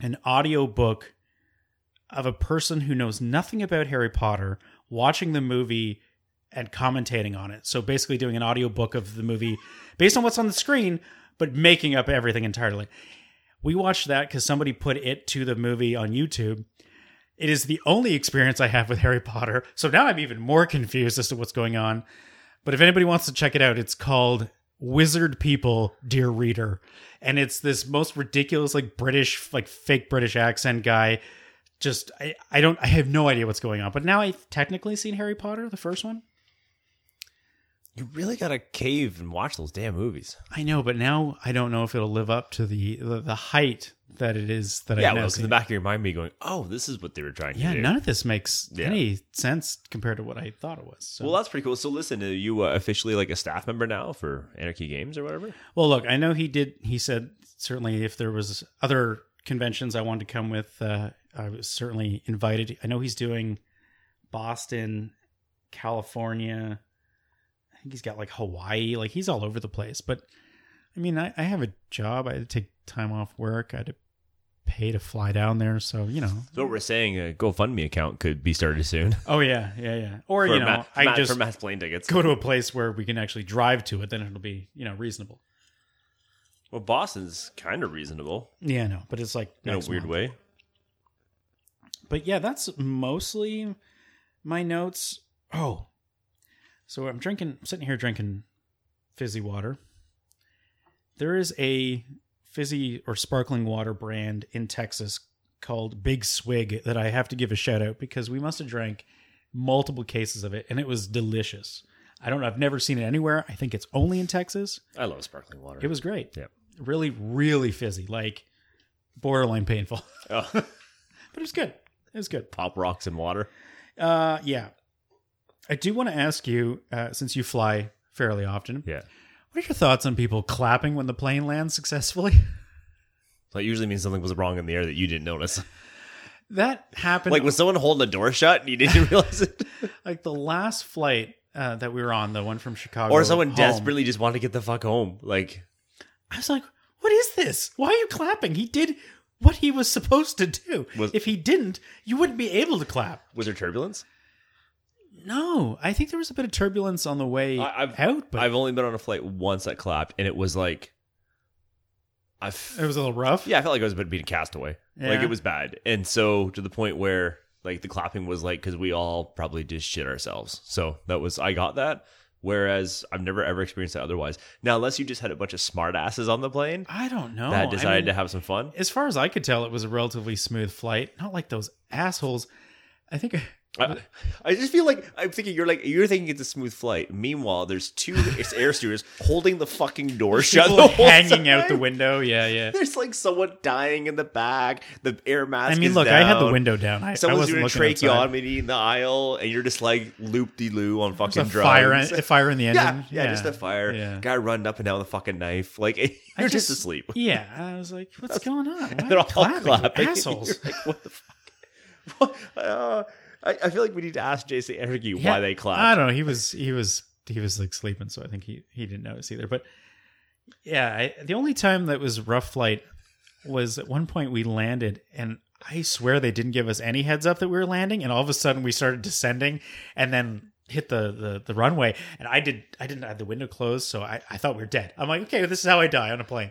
S3: an audio book of a person who knows nothing about harry potter watching the movie and commentating on it so basically doing an audio book of the movie based on what's on the screen but making up everything entirely we watched that because somebody put it to the movie on YouTube. It is the only experience I have with Harry Potter. So now I'm even more confused as to what's going on. But if anybody wants to check it out, it's called Wizard People, Dear Reader. And it's this most ridiculous, like British, like fake British accent guy. Just, I, I don't, I have no idea what's going on. But now I've technically seen Harry Potter, the first one.
S2: You really got to cave and watch those damn movies.
S3: I know, but now I don't know if it'll live up to the the, the height that it is that
S2: yeah, I
S3: know.
S2: well, in the back of your mind, be going, "Oh, this is what they were trying to
S3: Yeah, none of this makes
S2: Yeah.
S3: any sense compared to what I thought it was. So.
S2: Well, that's pretty cool. So, listen, are you uh, officially like a staff member now for Anarchy Games or whatever?
S3: well, look, I know he did. He said certainly if there was other conventions I wanted to come with, uh, I was certainly invited. I know he's doing Boston, California. I think he's got like Hawaii. Like he's all over the place. But I mean, I, I have a job. I had to take time off work. I had to pay to fly down there. So you know.
S2: So what we're saying, a GoFundMe account could be started soon.
S3: Oh yeah, yeah, yeah. Or
S2: For
S3: you know, I just
S2: for Matt's plane tickets.
S3: go to a place where we can actually drive to it. Then it'll be you know reasonable.
S2: Well, Boston's kind of reasonable
S3: Yeah, no, but it's like
S2: in a weird
S3: month.
S2: way.
S3: But yeah, that's mostly my notes. Oh, so I'm drinking, sitting here drinking fizzy water. There is a fizzy or sparkling water brand in Texas called Big Swig that I have to give a shout out because we must have drank multiple cases of it and it was delicious. I don't know. I've never seen it anywhere. I think it's only in Texas.
S2: I love sparkling water.
S3: It was great.
S2: Yeah.
S3: Really, really fizzy, like borderline painful.
S2: Oh,
S3: but it was good. It was good.
S2: pop rocks and water.
S3: Uh, yeah. I do want to ask you, uh, since you fly fairly often,
S2: Yeah.
S3: what are your thoughts on people clapping when the plane lands successfully?
S2: That usually means something was wrong in the air that you didn't notice.
S3: that happened
S2: Like was someone holding the door shut and you didn't realize it,
S3: like the last flight uh, that we were on, the one from Chicago,
S2: or someone
S3: home.
S2: desperately just wanted to get the fuck home. Like
S3: I was like, "What is this? Why are you clapping?" He did what he was supposed to do.
S2: Was-
S3: if he didn't, you wouldn't be able to clap.
S2: was there turbulence?
S3: No, I think there was a bit of turbulence on the way
S2: I- I've-
S3: out, but
S2: I've only been on a flight once that clapped, and it was like, I f-
S3: it was a little rough.
S2: yeah, I felt like I was a bit being cast away. Like it was bad, and so to the point where like the clapping was like because we all probably just shit ourselves. So that was I got that. Whereas I've never ever experienced that otherwise. Now, unless you just had a bunch of smart asses on the plane
S3: I don't know.
S2: that
S3: I
S2: decided
S3: mean-
S2: to have some fun.
S3: as far as I could tell, it was a relatively smooth flight. Not like those assholes. I think
S2: I, I just feel like I'm thinking you're like you're thinking it's a smooth flight. Meanwhile, there's two air stewards holding the fucking door shut,
S3: people
S2: the whole
S3: hanging out the window. Yeah, yeah.
S2: There's like someone dying in the back. The air mask.
S3: I mean, look, I had the window down. I, I
S2: Someone's
S3: wasn't
S2: doing a tracheotomy in the aisle, and you're just like loop de loo on fucking drugs.
S3: fire, a fire in the engine.
S2: yeah, yeah, just a fire.
S3: Yeah.
S2: Guy running up and down with a fucking knife. Like you're
S3: I
S2: just, asleep.
S3: Yeah, I was like, "What's going on? Why
S2: they're all
S3: clapping,
S2: clapping.
S3: assholes."
S2: Like, what the fuck? What? Uh, I, I feel like we need to ask Jason Enrique
S3: Yeah,
S2: why they clap.
S3: I don't know. He was he was he was like sleeping, so I think he he didn't notice either. But yeah, I, the only time that was rough flight was at one point we landed and. I swear they didn't give us any heads up that we were landing, and all of a sudden we started descending, and then hit the, the, the runway. And I did I didn't have the window closed, so I, I thought we were dead. I'm like, okay, this is how I die on a plane.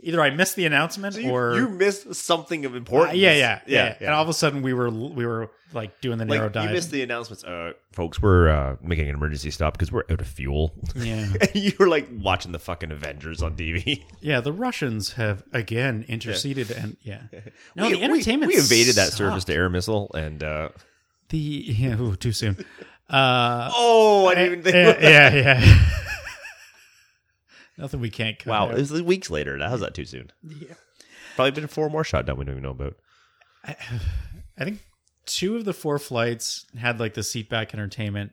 S3: Either I missed the announcement,
S2: So you,
S3: or
S2: you missed something of
S3: Uh,
S2: importance.
S3: yeah, yeah, yeah,
S2: yeah.
S3: And all of a sudden, we were we were like doing the narrow
S2: like
S3: dive.
S2: you missed the announcements. Uh, folks, we're uh, making an emergency stop because we're out of fuel.
S3: yeah,
S2: you were like watching the fucking Avengers on TV.
S3: yeah. The Russians have again interceded, and yeah, no,
S2: we,
S3: the entertainment.
S2: We, we evaded that surface to air missile, and uh,
S3: The yeah, ooh, too soon. Uh,
S2: oh, I didn't even think.
S3: yeah, yeah, yeah. Nothing we can't cut.
S2: Wow,
S3: out.
S2: it was weeks later. How's that too soon?
S3: Yeah.
S2: Probably been four more shot down we don't even know about.
S3: I think two of the four flights had like the seat back entertainment,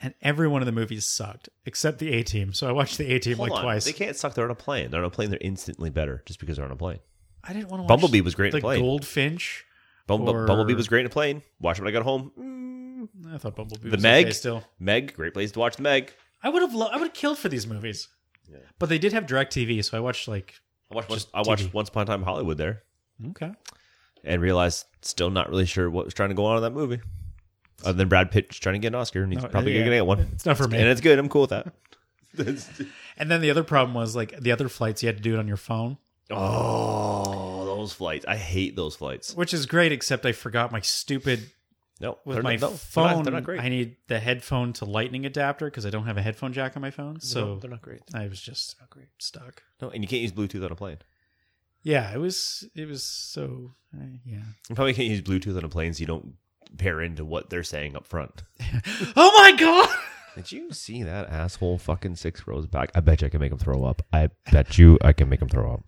S3: and every one of the movies sucked except the A Team. So I watched the A Team like
S2: on.
S3: twice.
S2: They can't suck. They're on a plane. They're on a plane. They're instantly better just because they're on a plane.
S3: I didn't want to. Watch
S2: Bumblebee was great in
S3: The
S2: a plane.
S3: Goldfinch.
S2: Bumble,
S3: Or-
S2: Bumblebee was great in a plane. Watched it when I got home. Mm.
S3: I thought Bumblebee
S2: The
S3: was
S2: Meg.
S3: okay still.
S2: Meg, great place to watch the Meg.
S3: I would have. Lo- I would have killed for these movies. But they did have direct TV, so I watched like
S2: I watched. Once, I watched
S3: TV.
S2: Once Upon a Time in Hollywood there,
S3: okay.
S2: and realized still not really sure what was trying to go on in that movie. Other than Brad Pitt trying to get an Oscar, and he's
S3: No,
S2: probably
S3: yeah.
S2: gonna get one.
S3: It's not for me.
S2: and it's good. I'm cool with that.
S3: And then the other problem was like the other flights you had to do it on your phone,
S2: oh, those flights! I hate those flights.
S3: which is great, except I forgot my stupid
S2: No,
S3: with
S2: they're
S3: my
S2: not, no, they're
S3: phone.
S2: not- They're not, great.
S3: I need the headphone to lightning adapter because I don't have a headphone jack on my phone. So
S2: No, they're not great.
S3: I was just not great. stuck.
S2: No, and you can't use Bluetooth on a plane.
S3: Yeah, it was. It was so. Uh, yeah.
S2: You probably can't use Bluetooth on a plane, so you don't pair into what they're saying up front.
S3: Oh my god!
S2: Did you see that asshole fucking six rows back? I bet you I can make him throw up. I bet you I can make him throw up.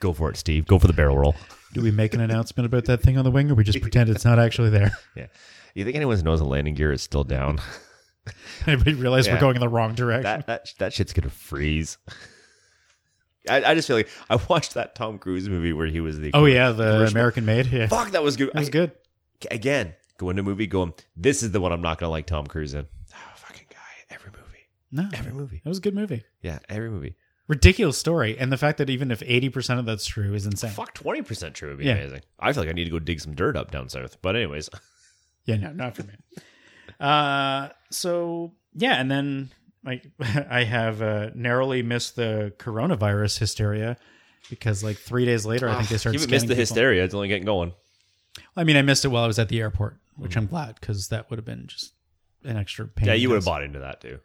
S2: Go for it, Steve. Go for the barrel roll.
S3: Do we make an announcement about that thing on the wing, or we just pretend it's not actually there?
S2: Yeah. You think anyone knows the landing gear is still down?
S3: Anybody realize
S2: Yeah.
S3: we're going in the wrong direction?
S2: that that that shit's gonna freeze. I, I just feel like I watched that Tom Cruise movie where he was the
S3: oh yeah, the
S2: commercial-
S3: American Made. Yeah,
S2: fuck that was good.
S3: That was
S2: I-
S3: good.
S2: again. Go into a movie going. This is the one I'm not gonna like Tom Cruise in. Oh, fucking guy. Every movie.
S3: No,
S2: Every movie.
S3: it was a good movie.
S2: Yeah, every movie.
S3: Ridiculous story, and the fact that even if eighty percent of that's true is insane.
S2: Fuck, twenty percent true would be
S3: Yeah.
S2: amazing. I feel like I need to go dig some dirt up down south. But anyways,
S3: Yeah, no, not for me. Uh, so yeah, and then like I have uh, narrowly missed the coronavirus hysteria because like three days later, I think they started.
S2: you missed the
S3: people.
S2: hysteria. It's only getting going.
S3: I mean, I missed it while I was at the airport, which
S2: Mm-hmm.
S3: I'm glad because that would have been just an extra pain.
S2: Yeah, you would have bought into that too.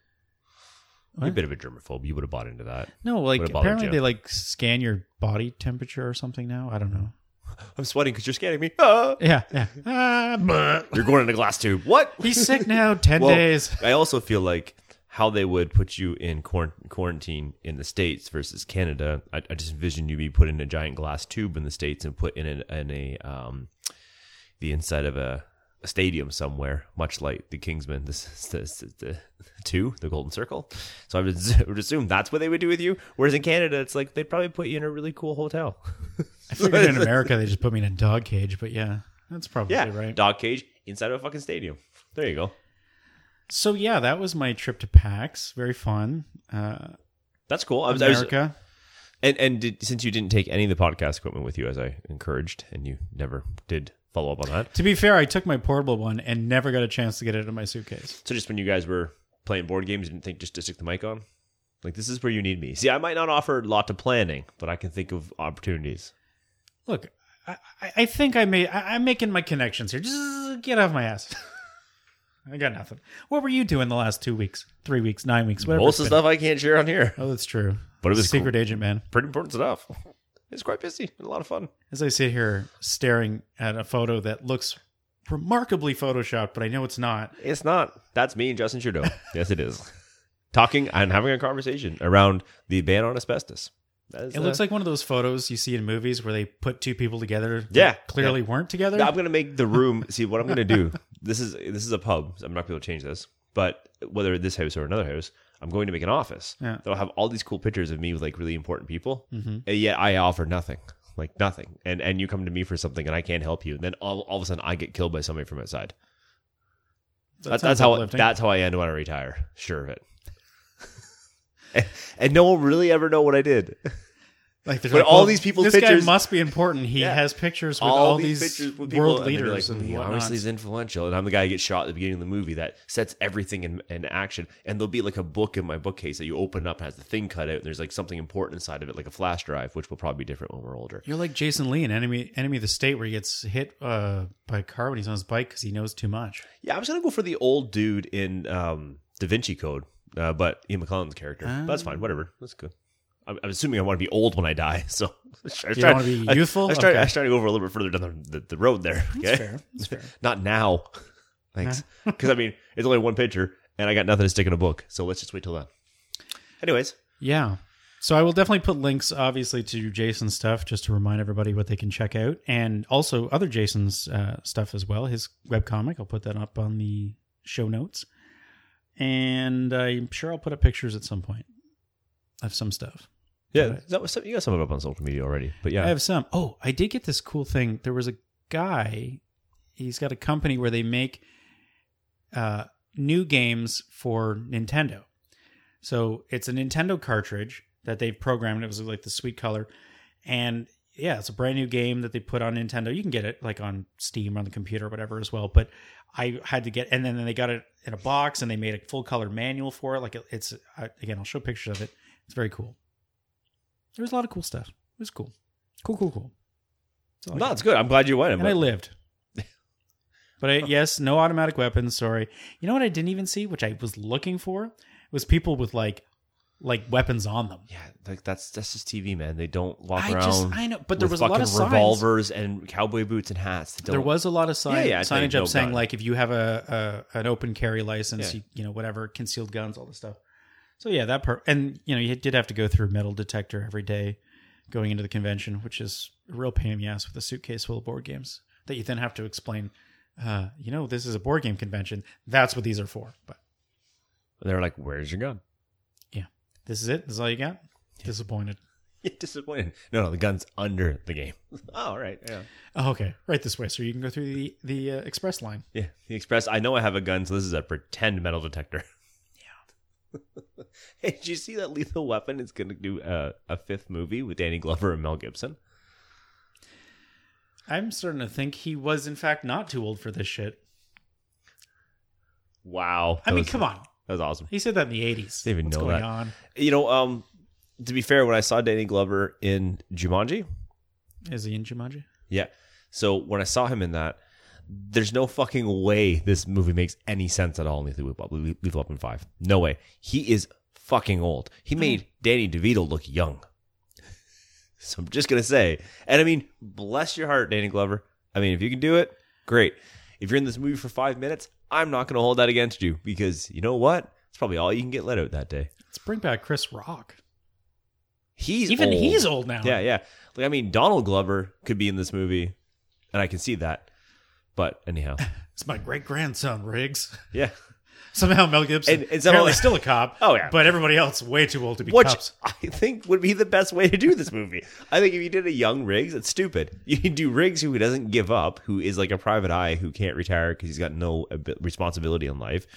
S2: You're a bit of a germaphobe. You would have bought into that.
S3: No, like
S2: Would've bothered
S3: apparently
S2: you.
S3: they like scan your body temperature or something now. I don't know.
S2: I'm sweating because you're scanning me. Ah!
S3: Yeah, yeah. Ah,
S2: You're going in a glass tube. What?
S3: he's sick now. Ten
S2: Well,
S3: days.
S2: I also feel like how they would put you in quar- quarantine in the states versus Canada. I, I just envision you be put in a giant glass tube in the states and put in a, in a um, the inside of a, a stadium somewhere, much like the Kingsman, this, this, this, the two, the Golden Circle. So I would, would assume that's what they would do with you. Whereas in Canada, it's like they'd probably put you in a really cool hotel.
S3: I figured in America they just put me in a dog cage, but yeah, that's probably
S2: Yeah,
S3: right.
S2: dog cage inside of a fucking stadium. There you go.
S3: So yeah, that was my trip to PAX. Very fun. Uh,
S2: That's cool. I was, I was,
S3: America.
S2: And and did, since you didn't take any of the podcast equipment with you, as I encouraged, and you never did follow up on that,
S3: to be fair, I took my portable one and never got a chance to get it in my suitcase.
S2: so just when you guys were playing board games, you didn't think just to stick the mic on, like this is where you need me. See, I might not offer a lot to planning, but I can think of opportunities.
S3: Look, I, I- think I made. I, I'm making my connections here. Just get off my ass. I got nothing. What were you doing the last two weeks, three weeks, nine weeks, whatever?
S2: Most of the stuff I can't share on here,
S3: Oh, that's true.
S2: but it was
S3: secret
S2: cool.
S3: agent man.
S2: pretty important stuff. It's quite busy and a lot of fun.
S3: As I sit here staring at a photo that looks remarkably photoshopped, but I know it's not.
S2: It's not. That's me and Justin Trudeau. yes, it is. Talking and having a conversation around the ban on asbestos. Is,
S3: It looks uh, like one of those photos you see in movies where they put two people together. that
S2: Yeah,
S3: clearly weren't together.
S2: I'm gonna make the room. See what I'm gonna do. This is this is a pub. So I'm not gonna be able to change this. But whether this house or another house, I'm going to make an office.
S3: Yeah.
S2: That'll have all these cool pictures of me with like really important people.
S3: Mm-hmm.
S2: And yet I offer nothing, like nothing. And and you come to me for something, and I can't help you. And then all, all of a sudden, I get killed by somebody from outside.
S3: That
S2: That's,
S3: sounds
S2: that's how
S3: uplifting.
S2: that's how I end when I retire. Sure of it. and, and no one will really ever know what I did.
S3: Like,
S2: But
S3: like,
S2: all
S3: well,
S2: these people's
S3: this
S2: pictures-
S3: guy must be important. He
S2: Yeah.
S3: has pictures with all, these,
S2: pictures with people,
S3: world
S2: and they'd be
S3: leaders
S2: like,
S3: and
S2: "Hmm,
S3: whatnot.
S2: obviously he's influential, and I'm the guy who gets shot at the beginning of the movie that sets everything in, in action. And there'll be like a book in my bookcase that you open up and has the thing cut out, and there's like something important inside of it, like a flash drive, which will probably be different when we're older.
S3: You're like Jason Lee in Enemy Enemy of the State, where he gets hit uh, by a car when he's on his bike because he knows too much.
S2: Yeah, I was gonna go for the old dude in um, Da Vinci Code, uh, but Ian McKellen's character. But that's fine, whatever. That's good. I'm, I'm assuming I want to be old when I die, so I was
S3: You want to be youthful.
S2: I was, trying,
S3: Okay.
S2: I to go over a little bit further down the, the, the road there. Okay?
S3: That's fair. That's fair.
S2: Not now. Thanks. Because I mean, it's only one picture, and I got nothing to stick in a book. So let's just wait till then. Anyways,
S3: Yeah. So I will definitely put links, obviously, to Jason's stuff just to remind everybody what they can check out, and also other Jason's uh, stuff as well. His webcomic, I'll put that up on the show notes, and I'm sure I'll put up pictures at some point of some stuff.
S2: Yeah, that was some, you got some of it up on social media already, but yeah,
S3: I have some. Oh, I did get this cool thing. There was a guy. He's got a company where they make uh, new games for Nintendo. So it's a Nintendo cartridge that they've programmed. It was like the sweet color, and yeah, it's a brand new game that they put on Nintendo. You can get it like on Steam on the computer or whatever as well. But I had to get, and then they got it in a box, and they made a full color manual for it. Like it's again, I'll show pictures of it. It's very cool. There was a lot of cool stuff. It was cool, cool, cool, cool. That's
S2: no, it's good. I'm glad you went.
S3: and I lived. But I, yes, no automatic weapons. Sorry. You know what I didn't even see, which I was looking for, was people with like, like weapons on them.
S2: yeah, like that's that's just TV, man. They don't walk
S3: I
S2: around.
S3: just, I know, but there was a lot of signs.
S2: revolvers and cowboy boots and hats.
S3: There was a lot of sign,
S2: Yeah, yeah,
S3: signage
S2: think no
S3: up saying
S2: gun.
S3: like if you have a, a an open carry license,
S2: Yeah.
S3: you, you know whatever concealed guns, all this stuff. So yeah, that part, and you know you did have to go through metal detector every day going into the convention, which is a real pain in the ass with a suitcase full of board games that you then have to explain. Uh, you know, this is a board game convention. That's what these are for. But
S2: they're like, "Where's your gun?"
S3: yeah, this is it. This is all you got. Disappointed.
S2: Yeah, disappointed. No, no, the gun's under the game. oh, all right, yeah,
S3: Oh, okay, right this way, so you can go through the the uh, express line.
S2: yeah. The express. I know I have a gun, so this is a pretend metal detector. Hey, did you see that Lethal Weapon is going to do a, a fifth movie with Danny Glover and Mel Gibson?
S3: I'm starting to think he was, in fact, not too old for this shit.
S2: Wow.
S3: I mean, come on.
S2: That was awesome.
S3: He said that in the 80s.
S2: Didn't even
S3: What's
S2: know
S3: going
S2: that.
S3: on?
S2: You know, um, to be fair, when I saw Danny Glover in Jumanji,
S3: Is he in Jumanji?
S2: yeah. So when I saw him in that, there's no fucking way this movie makes any sense at all in Lethal Weapon, Lethal Weapon 5. No way. He is fucking old. He made Danny DeVito look young. So I'm just going to say, and I mean, bless your heart, Danny Glover. I mean, if you can do it, great. If you're in this movie for five minutes, I'm not going to hold that against you because you know what? It's probably all you can get let out that day.
S3: Let's bring back Chris Rock.
S2: He's
S3: Even
S2: old.
S3: he's old now.
S2: Yeah, yeah. Like I mean, Donald Glover could be in this movie, and I can see that. But anyhow,
S3: It's my great grandson, Riggs.
S2: yeah.
S3: Somehow Mel Gibson
S2: And- and
S3: apparently still a cop.
S2: Oh, yeah.
S3: But everybody else way too old to be
S2: Which
S3: cops.
S2: I think would be the best way to do this movie. I think if you did a young Riggs, it's stupid. You can do Riggs who doesn't give up, who is like a private eye who can't retire because he's got no responsibility in life.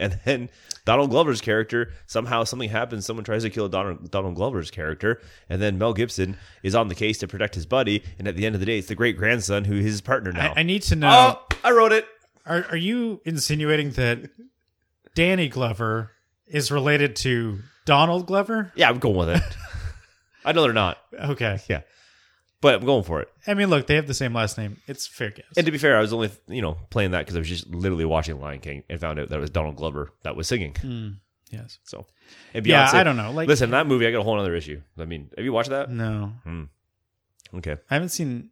S2: And then Donald Glover's character, somehow something happens, someone tries to kill Donald, Donald Glover's character, and then Mel Gibson is on the case to protect his buddy. And at the end of the day, it's the great grandson who is his partner now.
S3: I, I need to know
S2: oh, I wrote it.
S3: are, are you insinuating that Danny Glover is related to Donald Glover?
S2: Yeah, I'm going with it. I know they're not.
S3: Okay.
S2: Yeah. But I'm going for it.
S3: I mean, look, they have the same last name. It's fair guess.
S2: And to be fair, I was only, you know, playing that because I was just literally watching Lion King and found out that it was Donald Glover that was singing. Hmm.
S3: yes.
S2: So, and
S3: Yeah,
S2: Beyonce-
S3: I don't know. Like,
S2: Listen, that movie, I got a whole other issue. I mean, have you watched that?
S3: no, hmm.
S2: Okay.
S3: I haven't seen.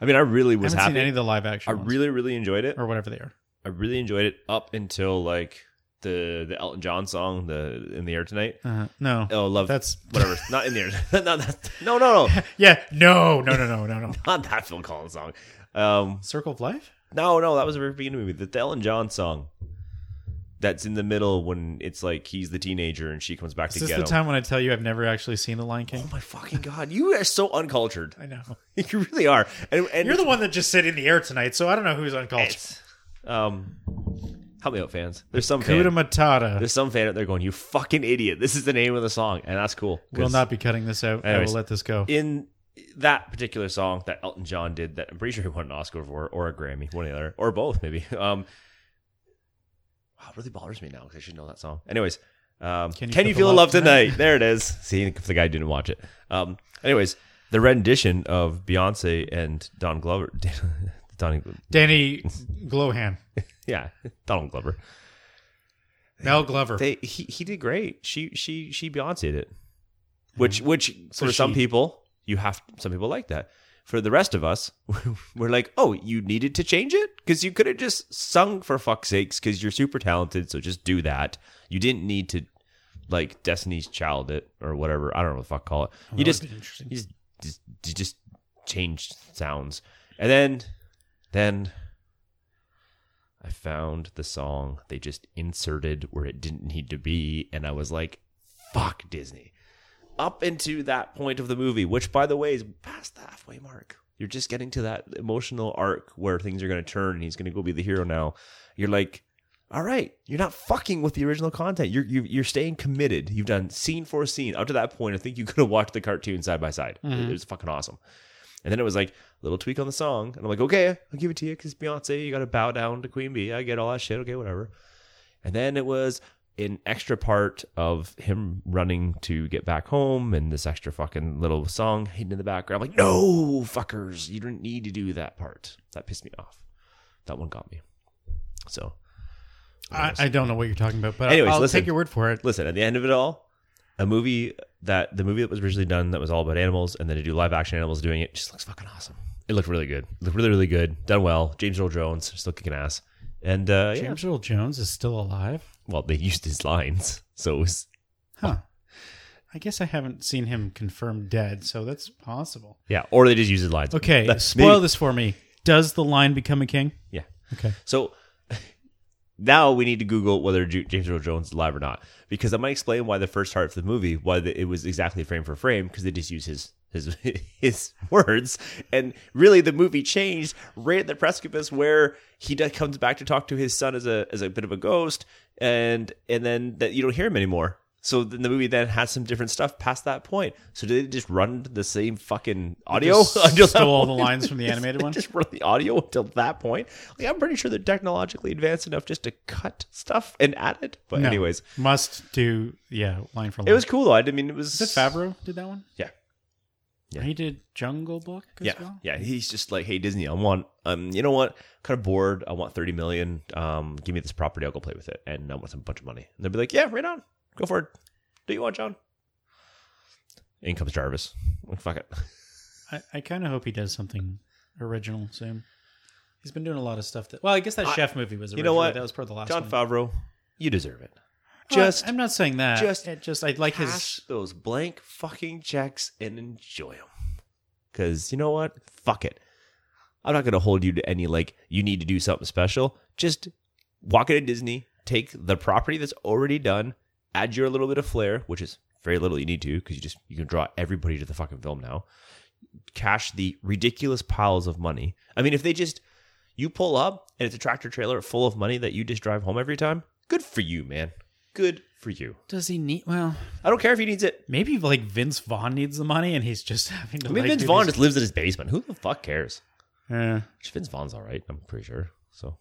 S2: I mean, I really
S3: I
S2: was
S3: haven't
S2: happy.
S3: seen any of the live action.
S2: I
S3: ones,
S2: really, really enjoyed it.
S3: or whatever they are.
S2: I really enjoyed it up until like the the Elton John song, the In the Air Tonight.
S3: Uh, no,
S2: Oh, love
S3: That's-
S2: whatever. Not in the air. no, that's, no, no, no,
S3: yeah, no, no, no, no, no, no.
S2: not that Phil Collins song. Um,
S3: Circle of Life.
S2: No, no, that was the very beginning of the movie. The Elton John song. That's in the middle when it's like he's the teenager and she comes back
S3: Is
S2: to
S3: this
S2: get
S3: the
S2: him.
S3: time when I tell you I've never actually seen The Lion King?
S2: Oh my fucking god! You are so uncultured.
S3: I know.
S2: You really are. And, and
S3: You're the one that just said in the air tonight, so I don't know who's uncultured.
S2: Um, help me out, fans. There's some
S3: Kuda
S2: fan,
S3: Matata
S2: there's some fan out there going, "You fucking idiot! This is the name of the song," and that's cool." We'll
S3: not be cutting this out. I
S2: Anyways.
S3: will let this go.
S2: in that particular song that Elton John did. That I'm pretty sure he won an Oscar for, or a Grammy, one or the other, or both, maybe. Um, wow, it really bothers me now because I should know that song. Anyways, um, can you, feel the love tonight? There it is. See if the guy didn't watch it. Um, anyways, the rendition of Beyonce and Don Glover, Donny,
S3: Danny Glohan,
S2: yeah, Donald Glover.
S3: Mel Glover.
S2: They he he did great. She she she Beyonce'd it, mm-hmm. which which
S3: So
S2: for some
S3: she-
S2: people you have some people like that. For the rest of us, we're like, oh, you needed to change it because you could have just sung for fuck's sakes because you're super talented. So just do that. You didn't need to like Destiny's Child it or whatever. I don't know what the fuck call it. Oh,
S3: you
S2: just
S3: interesting.
S2: you just just you just changed sounds, and then then I found the song they just inserted where it didn't need to be, and I was like, "Fuck Disney." Up into that point of the movie, which by the way is past the halfway mark. You're just getting to that emotional arc where things are going to turn, and he's going to go be the hero now. You're like, all right, you're not fucking with the original content. You're you're, you're staying committed. You've done scene for scene. Up to that point, I think you could have watched the cartoon side by side. It, it was fucking awesome. And then it was like little tweak on the song, and I'm like, okay, I'll give it to you because Beyonce, you got to bow down to Queen Bee. I get all that shit. Okay, whatever. And then it was an extra part of him running to get back home, and this extra fucking little song hidden in the background. I'm like, no, fuckers, you didn't need to do that part. That pissed me off. That one got me. So
S3: I, I don't know what you're talking about, but
S2: Anyways,
S3: I'll
S2: listen.
S3: take your word for it.
S2: listen, at the end of it all, a movie that the movie that was originally done that was all about animals, and then to do live action animals doing it just looks fucking awesome. It looked really good. It looked really, really good. Done well. James Earl Jones still kicking ass. And uh, yeah,
S3: James Earl Jones is still alive.
S2: well, they used his lines, so it was
S3: Huh. I guess I haven't seen him confirmed dead, so that's possible.
S2: yeah, or they just used his lines.
S3: Okay,
S2: That-
S3: spoil
S2: maybe-
S3: this for me. Does the lion become a king?
S2: Yeah.
S3: Okay.
S2: So now we need to Google whether James Earl Jones is alive or not, because I might explain why the first part of the movie, why the, it was exactly frame for frame, because they just use his his his words, and really the movie changed right at the precipice where he comes back to talk to his son as a as a bit of a ghost, and and then that you don't hear him anymore. So then the movie then has some different stuff past that point. So did they just run the same fucking audio
S3: Just
S2: until
S3: stole all the lines from the animated one?
S2: Just run the audio until that point. Like I'm pretty sure they're technologically advanced enough just to cut stuff and add it. But
S3: No.
S2: anyways,
S3: must do yeah line for line.
S2: it was cool though. I mean, it was
S3: Is it Favreau did that one?
S2: Yeah. Yeah.
S3: He did Jungle Book as
S2: Yeah,
S3: well.
S2: yeah. He's just like, hey Disney, I want, um, you know what? Kind of bored. I want thirty million. Um, give me this property. I'll go play with it, and I want some bunch of money. And they'll be like, yeah, right on, go for it. Do you want, Jon? In comes Jarvis. Like, fuck it.
S3: I, I kind of hope he does something original soon. He's been doing a lot of stuff that. Well, I guess that
S2: I-
S3: chef movie was.
S2: you know what?
S3: That was part of the last
S2: Jon
S3: one.
S2: Favreau, you deserve it. Just
S3: I'm not saying that.
S2: just
S3: It just I like
S2: cash
S3: his.
S2: those blank fucking checks and enjoy them. Because you know what? Fuck it. I'm not going to hold you to any, like, you need to do something special. Just walk into Disney, take the property that's already done, add your little bit of flair, which is very little you need to, because you just, you can draw everybody to the fucking film now. Cash the ridiculous piles of money. I mean, if they just, you pull up and it's a tractor trailer full of money that you just drive home every time, good for you, man. Good for you.
S3: Does he need? Well,
S2: I don't care if he needs it.
S3: maybe like Vince Vaughn needs the money, and he's just having to.
S2: I mean,
S3: like,
S2: Vince
S3: do
S2: Vaughn
S3: these-
S2: just lives in his basement. Who the fuck cares?
S3: Eh,
S2: Vince Vaughn's all right. I'm pretty sure. So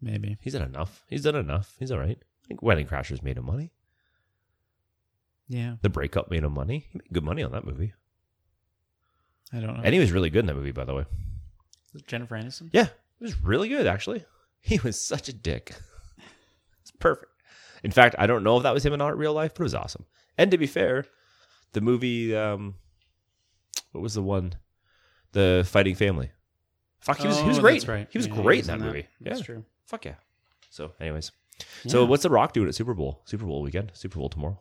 S3: maybe.
S2: he's done enough. He's done enough. He's all right. I think Wedding Crashers made him money.
S3: Yeah,
S2: The Breakup made him money. He made good money on that movie.
S3: I don't know.
S2: And he was really good in that movie, by the way.
S3: Jennifer Aniston.
S2: Yeah, he was really good, actually. He was such a dick. It's perfect. In fact, I don't know if that was him in art real life, but it was awesome. And to be fair, the movie, um, what was the one? The Fighting Family. Fuck, he was, he was
S3: Oh,
S2: great.
S3: that's right.
S2: He was
S3: Yeah,
S2: great
S3: was
S2: in that movie.
S3: That's
S2: yeah.
S3: true.
S2: Fuck yeah. So, anyways. So, what's The Rock doing at Super Bowl? Super Bowl weekend? Super Bowl tomorrow?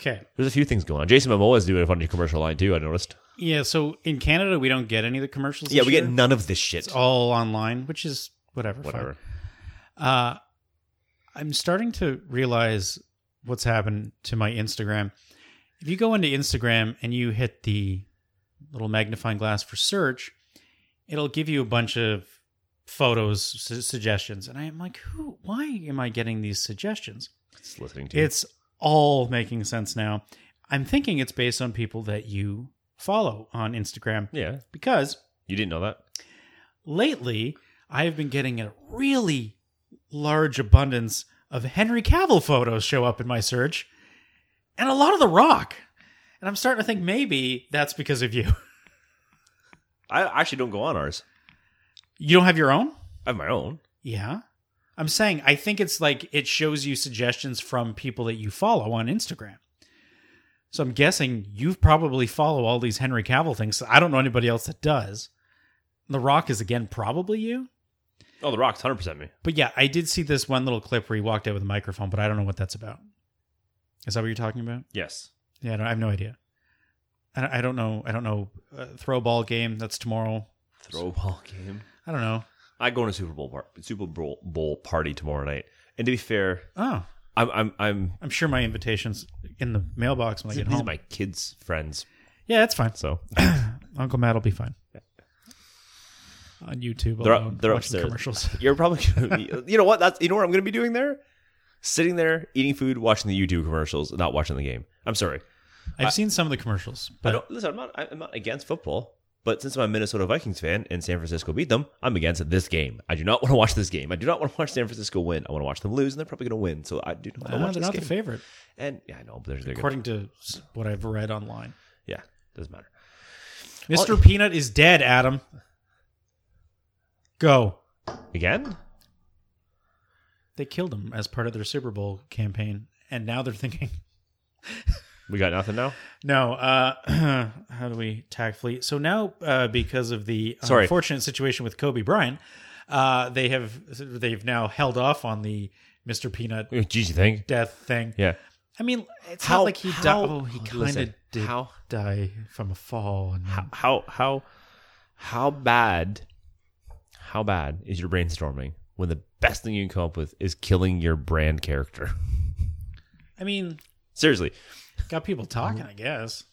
S3: Okay.
S2: There's a few things going on. Jason Momoa is doing a funny commercial line too, I noticed.
S3: Yeah. So in Canada, we don't get any of the commercials.
S2: Yeah,
S3: this
S2: we get none of this shit.
S3: It's all online, which is whatever. fine.
S2: Whatever.
S3: Uh, I'm starting to realize what's happened to my Instagram. If you go into Instagram and you hit the little magnifying glass for search, it'll give you a bunch of photos su- suggestions, and I'm like, who? Why am I getting these suggestions?
S2: It's listening to you.
S3: It's all making sense now. I'm thinking it's based on people that you follow on Instagram
S2: Yeah.
S3: because
S2: You didn't know that?
S3: lately I have been getting a really large abundance of Henry Cavill photos show up in my search and a lot of The Rock. And I'm starting to think maybe that's because of you.
S2: I actually don't go on ours.
S3: You don't have your own?
S2: I have my own.
S3: Yeah. I'm saying I think it's like it shows you suggestions from people that you follow on Instagram. So I'm guessing you probably follow all these Henry Cavill things. I don't know anybody else that does. The Rock is again probably you.
S2: Oh, The Rock's 100% me.
S3: But yeah, I did see this one little clip where he walked out with a microphone, but I don't know what that's about. Is that what you're talking about?
S2: Yes.
S3: Yeah, I, don't, I have no idea. I, I don't know. I don't know. Uh, throw ball game. That's tomorrow.
S2: Throw ball game.
S3: I don't know.
S2: I go to Super Bowl par- Super Bowl bowl party tomorrow night. And to be fair,
S3: Oh,
S2: I'm I'm I'm
S3: I'm sure my invitation's in the mailbox when I get
S2: these
S3: get
S2: are
S3: home.
S2: my kids' friends.
S3: yeah, that's fine.
S2: So
S3: Uncle Matt will be fine. On YouTube,
S2: They're-
S3: alone,
S2: they're
S3: watching
S2: upstairs.
S3: commercials.
S2: you're probably gonna be you know what? That's you know what I'm gonna be doing there? Sitting there, eating food, watching the YouTube commercials, not watching the game. I'm sorry.
S3: I've seen some of the commercials, but
S2: listen. I'm not. I'm not against football, but since I'm a Minnesota Vikings fan and San Francisco beat them, I'm against this game. I do not want to watch this game. I do not want to watch San Francisco win. I want to watch them lose, and they're probably going to win. So I do not want to watch
S3: they're
S2: this
S3: not
S2: game.
S3: the favorite,
S2: and yeah, I know, but they're,
S3: according to what I've read online.
S2: Yeah, doesn't matter.
S3: Mr. Peanut is dead, Adam. Go.
S2: Again,
S3: They killed him as part of their Super Bowl campaign, and now they're thinking,
S2: we got nothing now.
S3: no, uh, how do we tactfully? So now, uh, because of the
S2: Sorry.
S3: unfortunate situation with Kobe Bryant, uh, they have they've now held off on the Mr. Peanut
S2: Geez, you think?
S3: death thing.
S2: Yeah.
S3: I mean, it's
S2: How-
S3: not like he
S2: how-
S3: died. Oh, he kind
S2: listen,
S3: of did
S2: how-
S3: die from a fall. And
S2: How how how how bad? How bad is your brainstorming when the best thing you can come up with is killing your brand character?
S3: I mean,
S2: Seriously,
S3: got people talking. I guess.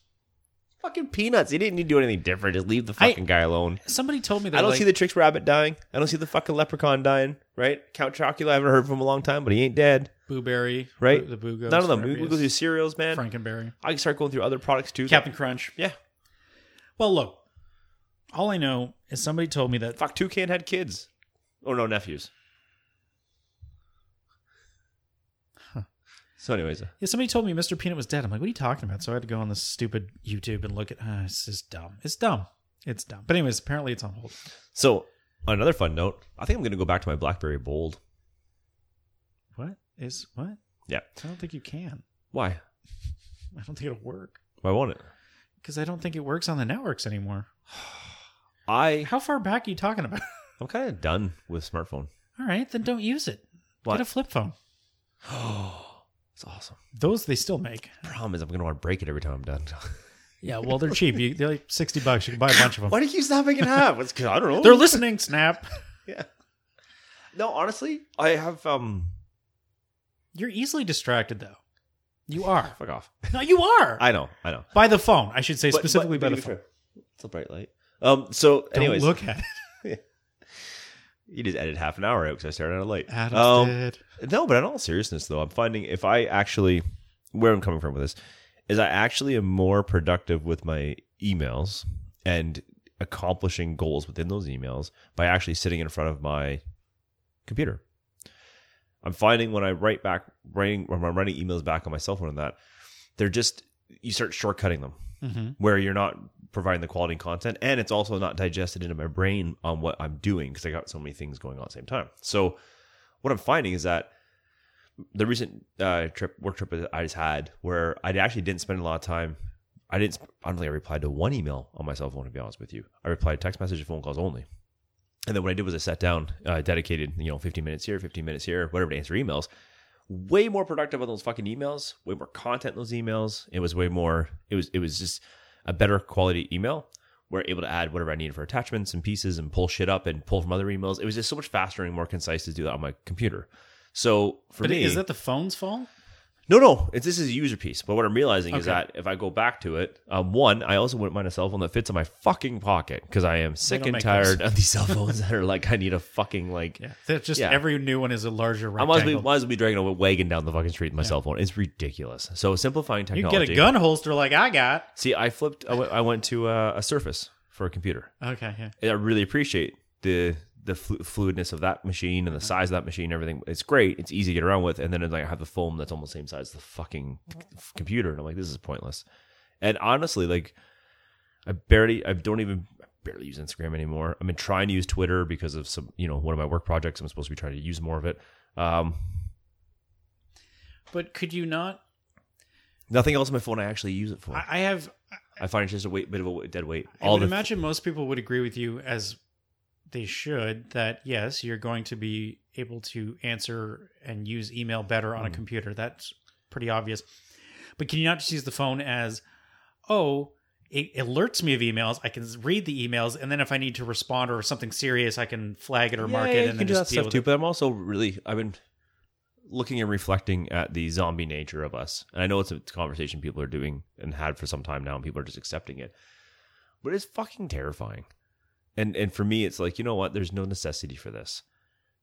S2: fucking peanuts. He didn't need to do anything different. Just leave the
S3: I-
S2: fucking guy alone.
S3: Somebody told me that
S2: I don't
S3: like,
S2: see the Trix Rabbit dying. I don't see the fucking Leprechaun dying. Right? Count Chocula. I haven't heard from him a long time, but he ain't dead.
S3: Blueberry,
S2: Right?
S3: The Boo
S2: None of them. We go through cereals, man.
S3: Frankenberry,
S2: I can start going through other products too.
S3: Captain Crunch.
S2: Yeah.
S3: Well, look, all I know is somebody told me that
S2: Fuck, Toucan had kids. Or no, nephews. So, anyways, uh,
S3: yeah, somebody told me Mr. Peanut was dead. I'm like, what are you talking about? So I had to go on this stupid YouTube and look at. Uh, it's just dumb. It's dumb. It's dumb. But anyways, apparently it's on hold.
S2: so another fun note. I think I'm going to go back to my BlackBerry Bold.
S3: What is what?
S2: Yeah.
S3: I don't think you can.
S2: Why?
S3: I don't think it'll work
S2: Why won't it?
S3: because I don't think it works on the networks anymore.
S2: I
S3: How far back are you talking about?
S2: I'm kind of done with smartphone.
S3: All right, then don't use it.
S2: What?
S3: Get a flip phone.
S2: Oh, it's awesome.
S3: Those they still make.
S2: Problem is, I'm going to want to break it every time I'm done.
S3: Yeah, well, they're cheap. You, they're like sixty bucks. You can buy a bunch of them.
S2: Why do you stop making half? It's 'cause I don't know.
S3: They're listening. Snap.
S2: yeah. No, honestly, I have um.
S3: You're easily distracted though. You are.
S2: Fuck off.
S3: No, you are.
S2: I know. I know.
S3: by the phone, I should say
S2: But-
S3: specifically
S2: but-
S3: by
S2: but
S3: the
S2: to be
S3: phone.
S2: fair, It's a bright light. Um. So,
S3: Don't
S2: anyways,
S3: look at it.
S2: you just edit half an hour out because I started out late.
S3: Adam's
S2: Um,
S3: dead.
S2: No, but in all seriousness, though, I'm finding if I actually, where I'm coming from with this, is I actually am more productive with my emails and accomplishing goals within those emails by actually sitting in front of my computer. I'm finding when I write back, writing, when I'm writing emails back on my cell phone and that, they're just, you start shortcutting them
S3: Mm-hmm.
S2: where you're not providing the quality content and it's also not digested into my brain on what I'm doing because I got so many things going on at the same time. So what I'm finding is that the recent uh, trip work trip that I just had where I actually didn't spend a lot of time. I didn't. I don't think I replied to one email on my cell phone. To be honest with you, I replied to text message, phone calls only. And then what I did was I sat down, uh, dedicated, you know, 15 minutes here, 15 minutes here, whatever to answer emails. Way more productive on those fucking emails. Way more content in those emails. It was way more. It was. It was just a better quality email. We're able to add whatever I needed for attachments and pieces and pull shit up and pull from other emails. It was just so much faster and more concise to do that on my computer. So for
S3: But
S2: me,
S3: is that the phone's fault?
S2: No, no, it's, this is a user piece. But what I'm realizing is
S3: Okay.
S2: that if I go back to it, um, one, I also wouldn't mind a cell phone that fits in my fucking pocket because I am sick
S3: don't
S2: and
S3: make
S2: tired of these cell phones that are like I need a fucking like.
S3: Yeah, that's just
S2: Yeah.
S3: every new one is a larger
S2: I might as, well,
S3: rectangle.
S2: might as well be dragging a wagon down the fucking street with my cell phone. It's ridiculous. So simplifying
S3: you
S2: technology.
S3: can get a gun holster like I got.
S2: See, I flipped. I went, I went to uh, a Surface for a computer.
S3: Okay, yeah.
S2: And I really appreciate the the flu- fluidness of that machine and the size of that machine. Everything it's great. It's easy to get around with. And then it's like I have the foam that's almost the same size as the fucking computer, and I'm like, this is pointless. And honestly, like I barely, I don't even I barely use Instagram anymore. I've been trying to use Twitter because of some, you know, one of my work projects. I'm supposed to be trying to use more of it. Um,
S3: But could you not?
S2: nothing else on my phone I actually use it for.
S3: I, have.
S2: I find it's just a weight, bit of a dead weight.
S3: I
S2: All
S3: would imagine most people would agree with you as they should that yes, you're going to be able to answer and use email better on a hmm. computer. That's pretty obvious. But can you not just use the phone as, oh, it alerts me of emails. I can read the emails, and then if I need to respond or something serious, I can flag it or mark
S2: Yeah,
S3: it
S2: you
S3: and
S2: can
S3: then
S2: do that stuff
S3: with
S2: too.
S3: it.
S2: But I'm also really I've been looking and reflecting at the zombie nature of us, and I know it's a conversation people are doing and had for some time now, and people are just accepting it. But it's fucking terrifying, and and for me, it's like you know what? There's no necessity for this.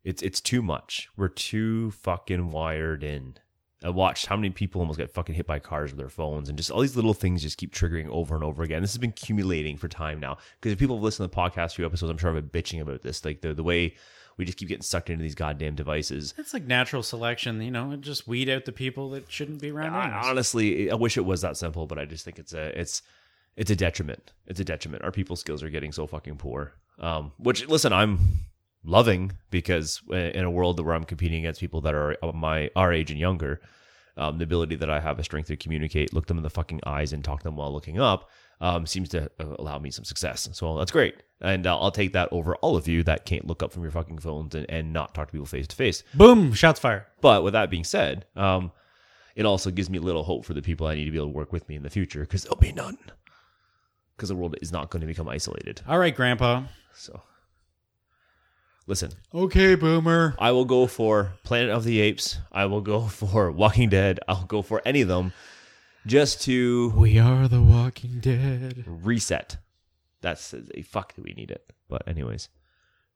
S2: It's it's too much. We're too fucking wired in. I watched how many people almost get fucking hit by cars with their phones, and just all these little things just keep triggering over and over again. This has been accumulating for time now because if people have listened to the podcast few episodes, I'm sure I've been bitching about this, like the the way we just keep getting sucked into these goddamn devices.
S3: It's like natural selection, you know, it just weed out the people that shouldn't be around.
S2: I, honestly, I wish it was that simple, but I just think it's a it's it's a detriment. It's a detriment. Our people skills are getting so fucking poor. Um, which listen, I'm loving because in a world where I'm competing against people that are my our age and younger, um, the ability that I have a strength to communicate, look them in the fucking eyes, and talk to them while looking up um, seems to uh, allow me some success. So that's great, and uh, I'll take that over all of you that can't look up from your fucking phones and, and not talk to people face to face.
S3: Boom! Shots fired.
S2: But with that being said, um, it also gives me a little hope for the people I need to be able to work with me in the future because there'll be none. Because the world is not going to become isolated.
S3: All right, Grandpa.
S2: So, listen,
S3: Okay, Boomer.
S2: I will go for Planet of the Apes. I will go for Walking Dead. I'll go for any of them. just to
S3: We are the Walking Dead.
S2: reset. That's a fuck that we need it? But anyways,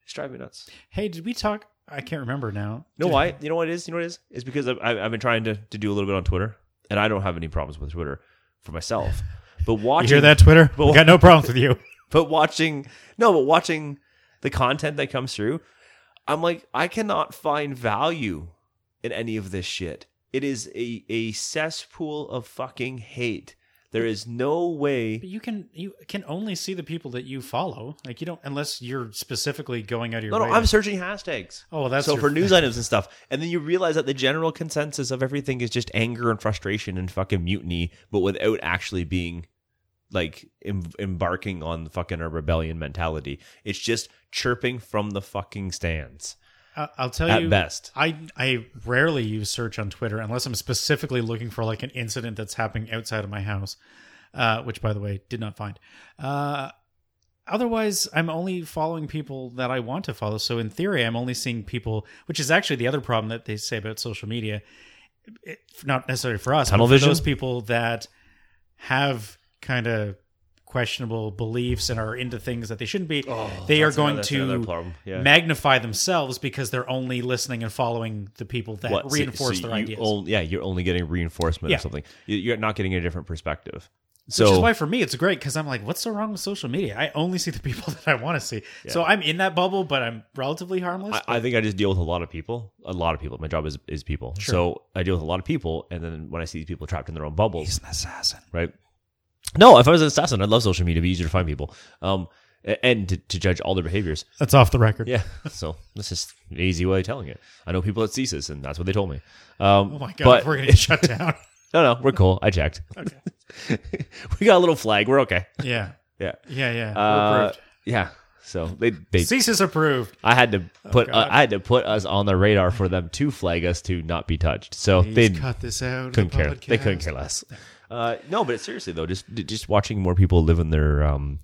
S2: it's driving me nuts.
S3: Hey, did we talk? I can't remember now.
S2: No, why? You know what it is? You know what it is? It's because I've, I've been trying to, to do a little bit on Twitter, and I don't have any problems with Twitter for myself. But
S3: You
S2: watching
S3: hear that, Twitter? We got no problems with you.
S2: but watching no, but watching the content that comes through, I'm like, I cannot find value in any of this shit. It is a a cesspool of fucking hate. There is no way.
S3: But you can you can only see the people that you follow. Like you don't unless you're specifically going out of your
S2: No, no. I'm searching hashtags.
S3: oh, well, that's
S2: so for news items and stuff, and then you realize that the general consensus of everything is just anger and frustration and fucking mutiny, but without actually being like em- embarking on fucking a rebellion mentality. It's just chirping from the fucking stands
S3: I- I'll tell
S2: at
S3: you.
S2: best.
S3: I I rarely use search on Twitter unless I'm specifically looking for like an incident that's happening outside of my house, uh, which by the way did not find. Uh, otherwise, I'm only following people that I want to follow. So in theory, I'm only seeing people, which is actually the other problem that they say about social media. It, not necessarily for us,
S2: Tunnel
S3: but for
S2: vision?
S3: those people that have kind of questionable beliefs and are into things that they shouldn't be. Oh, they are
S2: Oh,
S3: going to.
S2: Yeah.
S3: magnify themselves because they're only listening and following the people that
S2: What?
S3: Reinforce
S2: so
S3: their ideas.
S2: yeah, you're only getting reinforcement
S3: Yeah.
S2: or something. You- You're not getting a different perspective. So
S3: Which is why for me it's great because I'm like, what's so wrong with social media? I only see the people that I want to see. So I'm in that bubble, but I'm relatively harmless.
S2: I, I think I just deal with a lot of people. A lot of people. My job is is people. So I deal with a lot of people, and then when I see these people trapped in their own bubbles, he's
S3: an assassin.
S2: right? No, if I was an assassin, I'd love social media. It'd be easier to find people, um, and to, to judge all their behaviors.
S3: That's off the record.
S2: Yeah. So this is an easy way of telling it. I know people at CSIS, and that's what they told me. Um,
S3: Oh my god,
S2: But
S3: we're gonna get shut down.
S2: no, no, we're cool. I checked. Okay. we got a little flag. We're okay.
S3: yeah,
S2: Yeah.
S3: yeah, yeah.
S2: Uh,
S3: approved.
S2: yeah. So they they
S3: CSIS approved.
S2: I had to put uh, I had to put us on the radar for them to flag us to not be touched. So they
S3: cut this out.
S2: couldn't
S3: the
S2: care. They couldn't care less. Uh, no, but seriously though, just just watching more people live in their um,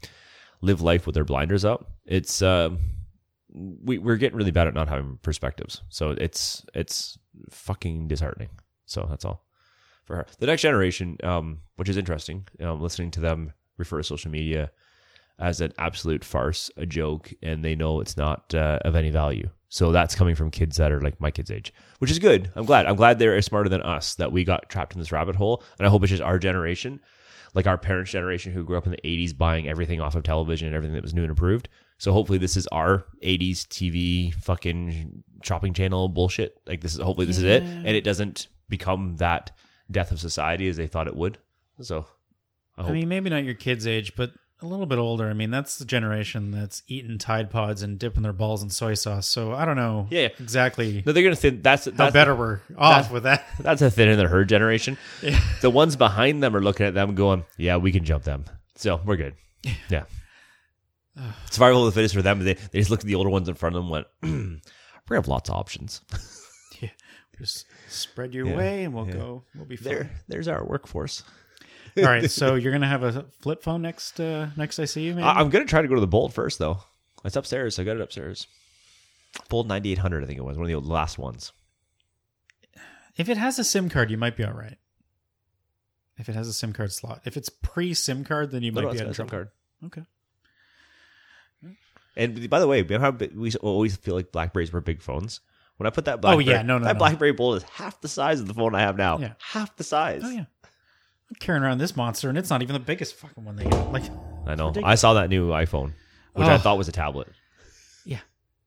S2: live life with their blinders up. It's uh, we we're getting really bad at not having perspectives. So it's it's fucking disheartening. So that's all for her. The next generation, um, which is interesting, um, listening to them refer to social media as an absolute farce, a joke, and they know it's not uh, of any value. So that's coming from kids that are like my kids' age, which is good. I'm glad. I'm glad they're smarter than us that we got trapped in this rabbit hole, and I hope it's just our generation, like our parents' generation who grew up in the '80s, buying everything off of television and everything that was new and improved. So hopefully this is our '80s TV fucking shopping channel bullshit. Like this is hopefully this is it, and it doesn't become that death of society as they thought it would. So I hope.
S3: I mean, maybe not your kid's age, but a little bit older. I mean, that's the generation that's eating Tide Pods and dipping their balls in soy sauce. So I don't know
S2: Yeah, yeah.
S3: exactly
S2: no, they're gonna think that's
S3: how
S2: that's
S3: better we're off with that.
S2: That's a thin in the herd generation. The ones behind them are looking at them going, yeah, we can jump them. So we're good. Yeah. Survival of the fittest for them. They, they just looked at the older ones in front of them and went, hmm, we have lots of options.
S3: Yeah. Just spread your
S2: Yeah.
S3: way and we'll
S2: Yeah.
S3: go. We'll be fine.
S2: There, there's our workforce.
S3: All right. So you're going to have a flip phone next uh, next I see you, maybe?
S2: I, I'm going to try to go to the Bold first, though. It's upstairs. I got it upstairs. Bold 9800, I think it was. One of the last ones.
S3: if it has a SIM card, you might be all right. If it has a SIM card slot. If it's pre SIM card, then you
S2: No,
S3: might
S2: no,
S3: be out of
S2: a SIM card.
S3: Okay.
S2: And by the way, we always feel like Blackberries were big phones? When I put that Blackberry,
S3: Oh, yeah, no, no,
S2: that
S3: no.
S2: BlackBerry Bold is half the size of the phone I have now.
S3: Yeah.
S2: Half the size.
S3: Oh yeah. I'm carrying around this monster, and it's not even the biggest fucking one they got. Like,
S2: I know. I saw that new iPhone, which I
S3: Oh.
S2: thought was a tablet.
S3: yeah,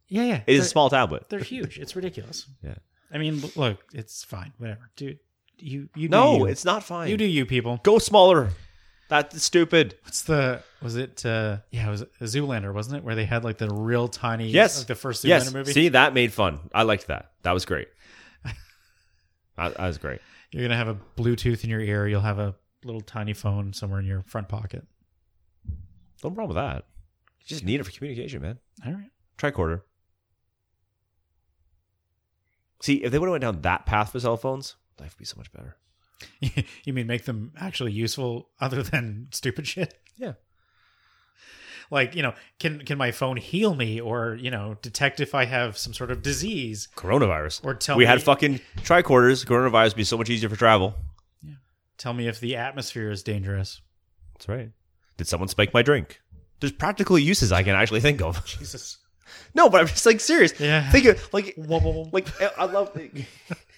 S3: yeah, yeah.
S2: It is a small tablet.
S3: They're huge. It's ridiculous.
S2: Yeah.
S3: I mean, l- look, it's fine. Whatever, dude. You you do
S2: No,
S3: you.
S2: it's not fine.
S3: you do you people.
S2: Go smaller. That's stupid.
S3: What's the was it? uh Yeah, it was a Zoolander, wasn't it? Where they had like the real tiny.
S2: Yes.
S3: like the first Zoolander
S2: Yes.
S3: movie.
S2: See, that made fun. I liked that. That was great. that, that was great.
S3: You're gonna have a Bluetooth in your ear. You'll have a little tiny phone somewhere in your front pocket.
S2: No problem with that. You just need it for communication, man.
S3: All right.
S2: Tricorder. See, if they would have went down that path for cell phones, life would be so much better.
S3: you mean make them actually useful other than stupid shit?
S2: Yeah.
S3: Like, you know, can can my phone heal me or, you know, detect if I have some sort of disease?
S2: Coronavirus.
S3: Or tell
S2: we
S3: me-
S2: had fucking tricorders. Coronavirus would be so much easier for travel.
S3: yeah Tell me if the atmosphere is dangerous.
S2: That's right. Did someone spike my drink? There's practical uses I can actually think of.
S3: Jesus.
S2: No, but I'm just like serious.
S3: Yeah.
S2: Think of like
S3: Whoa, whoa, whoa.
S2: like I love.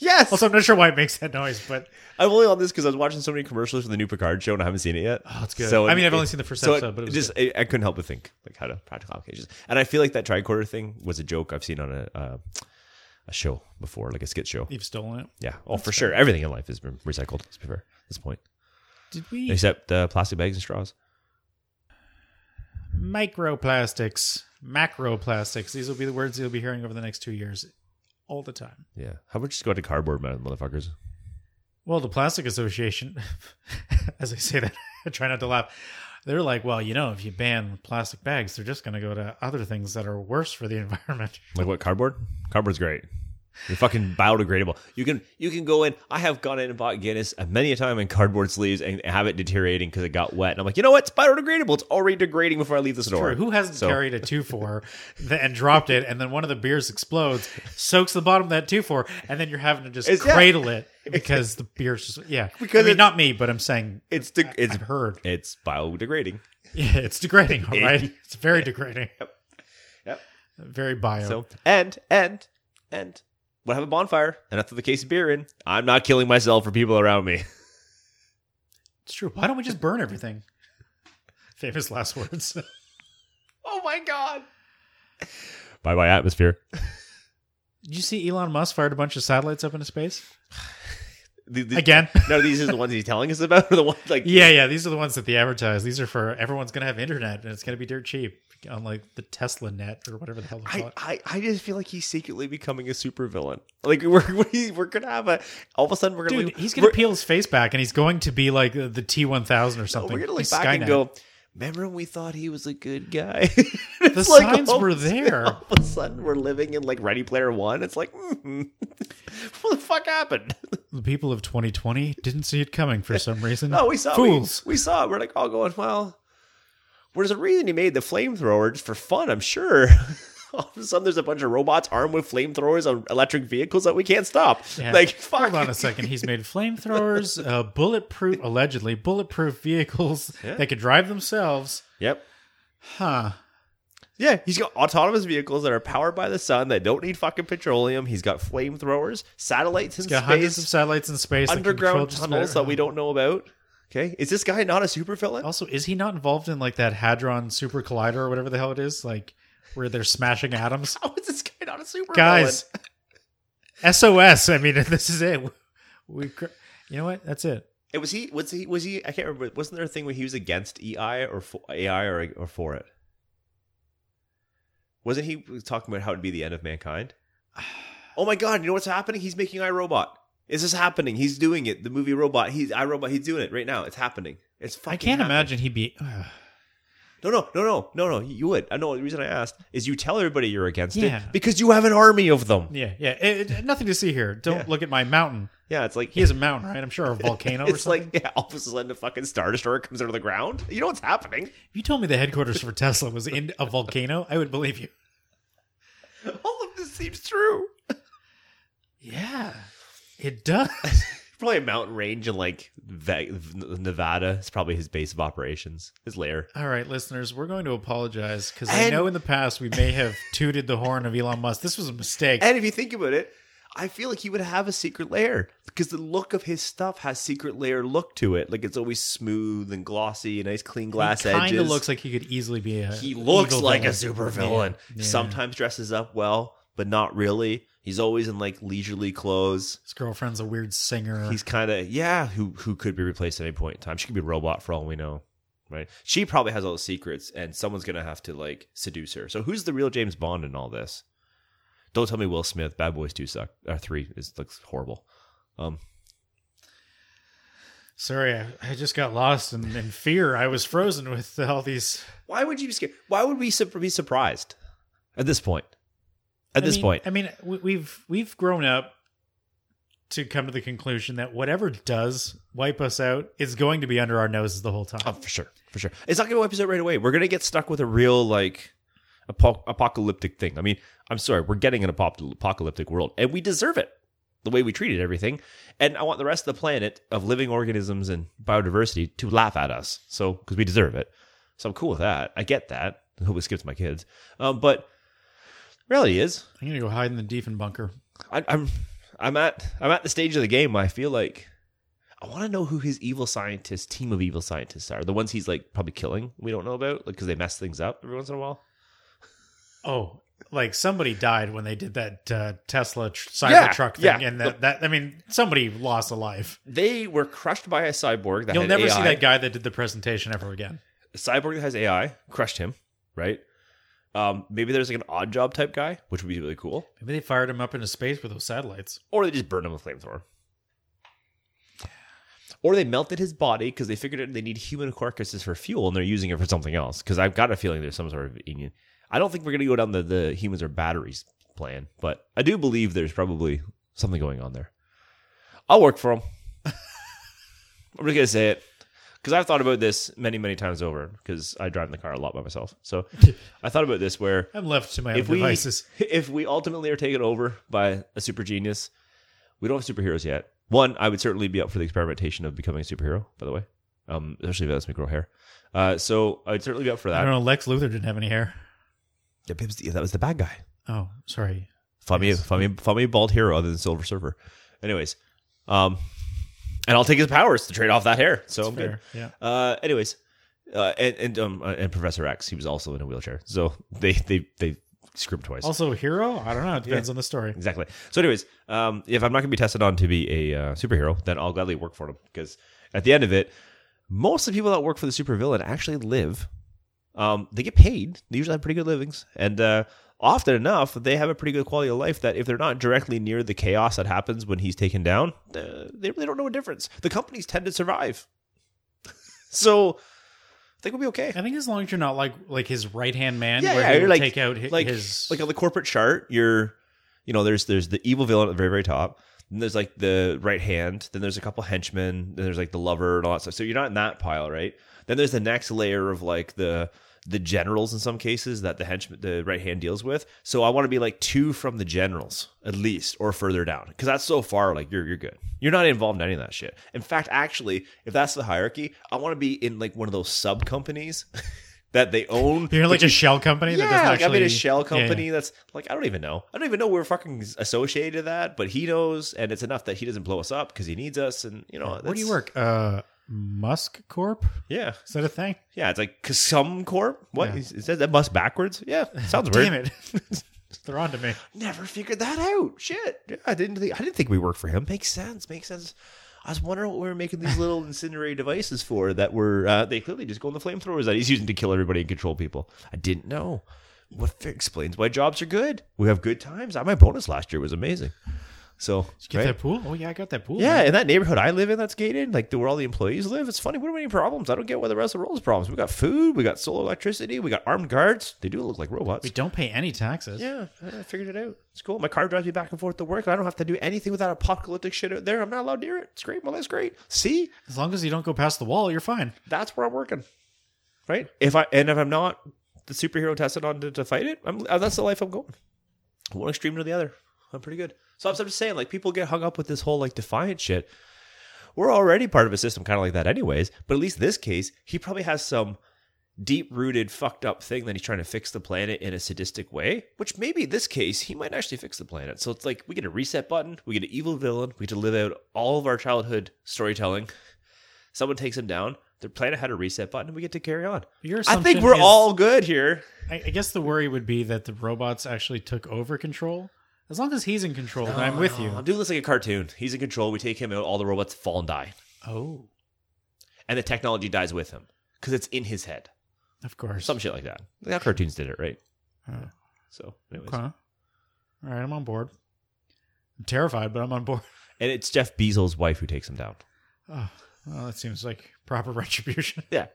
S2: yes.
S3: Also, I'm not sure why it makes that noise, but
S2: I'm only on this because I was watching so many commercials for the new Picard show and I haven't seen it yet.
S3: oh, it's good.
S2: So
S3: I mean, I've only seen the first
S2: so
S3: episode, but it was
S2: just I, I couldn't help but think like how to practical applications. And I feel like that tricorder thing was a joke I've seen on a uh, a show before, like a skit show.
S3: You've stolen it.
S2: Yeah. Oh, for sure. Everything in life has been recycled. Let's be fair. At this point,
S3: Did we?
S2: except uh, plastic bags and straws.
S3: Microplastics, macroplastics. These will be the words you'll be hearing over the next two years, all the time.
S2: Yeah. How about just go to cardboard, man, motherfuckers?
S3: Well, the Plastic Association, as I say that, I try not to laugh. They're like, well, you know, if you ban plastic bags, they're just going to go to other things that are worse for the environment.
S2: Like what? Cardboard? Cardboard's great. You're fucking biodegradable. You can you can go in. I have gone in and bought Guinness many a time in cardboard sleeves and have it deteriorating because it got wet. And I'm like, you know what? It's biodegradable. It's already degrading before I leave the store.
S3: True. Who hasn't
S2: So-
S3: carried a 2 4 and dropped it, and then one of the beers explodes, soaks the bottom of that 2 4, and then you're having to just
S2: It's-
S3: cradle it because the beer's just, yeah.
S2: Because
S3: I mean, not me, but I'm saying
S2: It's de- it's
S3: I've heard.
S2: it's biodegrading.
S3: Yeah, it's degrading, all right? It's very degrading.
S2: Yep.
S3: Very bio.
S2: So and and and we'll have a bonfire and I throw the case of beer in. I'm not killing myself or people around me.
S3: it's true. Why don't we just burn everything? Famous last words.
S2: Oh my god. Bye bye atmosphere.
S3: Did you see Elon Musk fired a bunch of satellites up into space?
S2: The- the-
S3: Again?
S2: no, these are the ones he's telling us about, or the ones like
S3: yeah, yeah. These are the ones that they advertise. These are for everyone's going to have internet and it's going to be dirt cheap on like the Tesla net or whatever the hell
S2: I. I, I just feel like he's secretly becoming a supervillain. Like we're we, we're gonna have a all of a sudden we're gonna
S3: Dude,
S2: look,
S3: he's
S2: we're-
S3: peel his face back and he's going to be like the, the T1000 or something.
S2: We're gonna look back and go. Remember when we thought he was a good guy?
S3: The
S2: like
S3: signs were
S2: of a sudden-
S3: there.
S2: All of a sudden, we're living in like Ready Player One. It's like, mm, what the fuck happened?
S3: The people of 2020 didn't see it coming for some reason.
S2: No, we saw
S3: Fools.
S2: We, we saw it. We're like all going, well, there's a reason he made the flamethrower just for fun, I'm sure. all of a sudden, there's a bunch of robots armed with flamethrowers on electric vehicles that we can't stop.
S3: Yeah.
S2: Like, fuck.
S3: Hold on a second. He's made flamethrowers, uh, bulletproof, allegedly bulletproof vehicles
S2: Yeah.
S3: that could drive themselves.
S2: Yep.
S3: Huh.
S2: Yeah, he's got autonomous vehicles that are powered by the sun that don't need fucking petroleum. He's got flamethrowers, satellites in
S3: He's got hundreds of
S2: space,
S3: satellites in space, that can control
S2: underground tunnels that we don't know about. Okay, is this guy not a supervillain?
S3: Also, is he not involved in like that hadron super collider or whatever the hell it is? Like where they're smashing atoms?
S2: How is this guy not a supervillain?
S3: Guys, SOS. I mean, this is it. We, cr- you know what? That's it.
S2: It was he. Was he? Was he? I can't remember. Wasn't there a thing where he was against EI or for, AI or or for it? Wasn't he talking about how it'd be the end of mankind? Oh my god! You know what's happening? He's making iRobot. Is this happening? He's doing it. The movie Robot. He's iRobot. He's doing it right now. It's happening. It's fucking.
S3: I can't
S2: happening.
S3: imagine he'd be.
S2: No, no, no, no, no, no. You would. I know. The reason I asked is you tell everybody you're against
S3: Yeah.
S2: it because you have an army of them.
S3: yeah, yeah. It, it- nothing to see here. Don't
S2: Yeah.
S3: look at my mountain.
S2: Yeah, it's like
S3: He has a mountain, right? I'm sure a volcano. or
S2: It's
S3: something.
S2: like yeah, all of a sudden a fucking star destroyer comes out of the ground. You know what's happening?
S3: If you told me the headquarters for Tesla was in a volcano, I would believe you.
S2: All of this seems true.
S3: Yeah, it does.
S2: Probably a mountain range in like Nevada. It's probably his base of operations, his lair.
S3: All right, listeners, we're going to apologize because I know in the past we may have tooted the horn of Elon Musk. This was a mistake.
S2: And if you think about it, I feel like he would have a secret lair because the look of his stuff has secret layer look to it. Like it's always smooth and glossy, and nice clean glass
S3: he kind
S2: edges.
S3: of looks like he could easily be a.
S2: he looks like a super villain.
S3: Yeah.
S2: Sometimes dresses up well, but not really. He's always in like leisurely clothes.
S3: His girlfriend's a weird singer.
S2: He's kind of yeah, who who could be replaced at any point in time. She could be a robot for all we know, right? She probably has all the secrets, and someone's gonna have to like seduce her. So who's the real James Bond in all this? Don't tell me Will Smith. Bad Boys Two suck. Or three is looks horrible. Um,
S3: Sorry, I, I just got lost in, in fear. I was frozen with all these.
S2: why would you be scared? Why would we be surprised at this point? At
S3: I
S2: this
S3: mean-
S2: point,
S3: I mean, we- we've we've grown up to come to the conclusion that whatever does wipe us out is going to be under our noses the whole time.
S2: oh, for sure, for sure. It's not gonna wipe us out right away. We're gonna get stuck with a real like apo- apocalyptic thing. I mean, I'm sorry, we're getting an apo- apocalyptic world, and we deserve it. the way we treated everything. And I want the rest of the planet of living organisms and biodiversity to laugh at us. So, because we deserve it. So I'm cool with that. I get that. I hope it skips my kids. Um, but reality is,
S3: I'm gonna go hide in the Diefenbunker.
S2: I, I'm I'm at I'm at the stage of the game where I feel like I want to know who his evil scientists team of evil scientists are. The ones he's like probably killing. We don't know about like because they mess things up every once in a while.
S3: Oh, like somebody died when they did that uh, Tesla tr- Cybertruck
S2: Yeah,
S3: thing,
S2: yeah.
S3: and that, that I mean, somebody lost a life.
S2: They were crushed by a cyborg that
S3: You'll never see that guy that did the presentation ever again.
S2: A cyborg that has AI crushed him, right? Um, maybe there's like an odd job type guy, which would be really cool,
S3: Maybe they fired him up into space with those satellites.
S2: or they just burned him with a flamethrower. Or they melted his body because they figured out they need human carcasses for fuel and they're using it for something else. Because I've got a feeling there's some sort of union. I don't think we're going to go down the, the humans or batteries plan, but I do believe there's probably something going on there. I'll work for him. I'm just going to say it because I've thought about this many, many times over because I drive in the car a lot by myself. So I thought about this where
S3: I'm left to my own
S2: if we
S3: devices.
S2: if we ultimately are taken over by a super genius, we don't have superheroes yet. One, I would certainly be up for the experimentation of becoming a superhero. By the way, um, especially if that lets me grow hair. Uh, so I'd certainly be up for that.
S3: I don't know. Lex Luthor didn't have any hair.
S2: Yeah, but it was the- that was the bad guy.
S3: Oh, sorry.
S2: Find me, find me, find me a bald hero other than Silver Surfer. Anyways, um, and I'll take his powers to trade off that hair. So I'm good.
S3: Yeah.
S2: Uh, anyways, uh, and and um, uh, and Professor X, he was also in a wheelchair. So they they they screwed him twice.
S3: Also, a hero? I don't know. It depends on the story.
S2: Exactly. So, anyways, um, if I'm not going to be tested on to be a uh, superhero, then I'll gladly work for them because at the end of it, most of the people that work for the supervillain actually live. Um, they get paid. They usually have pretty good livings, and uh, often enough, they have a pretty good quality of life. That if they're not directly near the chaos that happens when he's taken down, they really don't know a difference. The companies tend to survive, so I think we'll be okay.
S3: I think as long as you're not like like his right hand man,
S2: Yeah,
S3: where
S2: yeah, you're like-
S3: take out hi-
S2: like
S3: his
S2: like on the corporate chart, you're you know, there's there's the evil villain at the very, very top. Then there's like the right hand. Then there's a couple henchmen. Then there's like the lover and all that stuff. So you're not in that pile, right? Then there's the next layer of like the the generals in some cases that the henchman the right hand deals with. So I want to be like two from the generals at least or further down because that's so far like you're you're good. You're not involved in any of that shit. In fact, actually, if that's the hierarchy, I want to be in like one of those sub companies that they own.
S3: you're like
S2: but
S3: a shell company. that
S2: yeah,
S3: doesn't
S2: like I'm in a shell
S3: Yeah, yeah.
S2: company that's like I don't even know. I don't even know we're fucking associated to that, but he knows, and it's enough that he doesn't blow us up because he needs us, and you know.
S3: Where do you work? Uh, Musk Corp.
S2: Yeah,
S3: Is that a thing?
S2: yeah. It's like Kasum Corp. What
S3: Yeah.
S2: it says that must backwards? Yeah, sounds weird.
S3: Damn it! They're on to me.
S2: Never figured that out. Shit, yeah, I didn't. Think, I didn't think we worked for him. Makes sense. Makes sense. I was wondering what we were making these little incendiary devices for that were uh, they clearly just go in the flamethrowers that he's using to kill everybody and control people. I didn't know. What explains why jobs are good. We have good times. I, my bonus last year was amazing. So you
S3: Get
S2: right?
S3: that pool? Oh yeah, I got that pool.
S2: yeah,
S3: man.
S2: in that neighborhood I live in, that's gated, like where all the employees live. It's funny. We don't have any problems. I don't get why the rest of the world has problems. We got food. We got solar electricity. We got armed guards. They do look like robots.
S3: We don't pay any taxes.
S2: Yeah, I figured it out. It's cool. My car drives me back and forth to work. I don't have to do anything with that apocalyptic shit out there. I'm not allowed near it. It's great. Well, that's great. See,
S3: As long as you don't go past the wall, you're fine.
S2: that's where I'm working. Right. If I and if I'm not the superhero tested on to, to fight it, I'm that's the life I'm going. One extreme to the other. I'm pretty good. So I'm, I'm just saying, like people get hung up with this whole like defiant shit. We're already part of a system kind of like that, anyways. But at least this case, he probably has some deep rooted fucked up thing that he's trying to fix the planet in a sadistic way, which maybe in this case he might actually fix the planet. So it's like we get a reset button, we get an evil villain, we get to live out all of our childhood storytelling. Someone takes him down, their planet had a reset button, and we get to carry on.
S3: Your
S2: I think we're
S3: is-
S2: all good here.
S3: I, I guess the worry would be that the robots actually took over control. As long as he's in control, then I'm with you.
S2: I'm doing this like a cartoon. He's in control. We take him out, all the robots fall and die.
S3: Oh,
S2: And the technology dies with him. Because it's in his head.
S3: of course.
S2: Some shit like that. Like how cartoons did it, right?
S3: Oh.
S2: So anyways.
S3: Okay. All right, I'm on board. I'm terrified, but I'm on board.
S2: And it's Jeff Bezos' wife who takes him down.
S3: Oh, well, that seems like proper retribution.
S2: Yeah.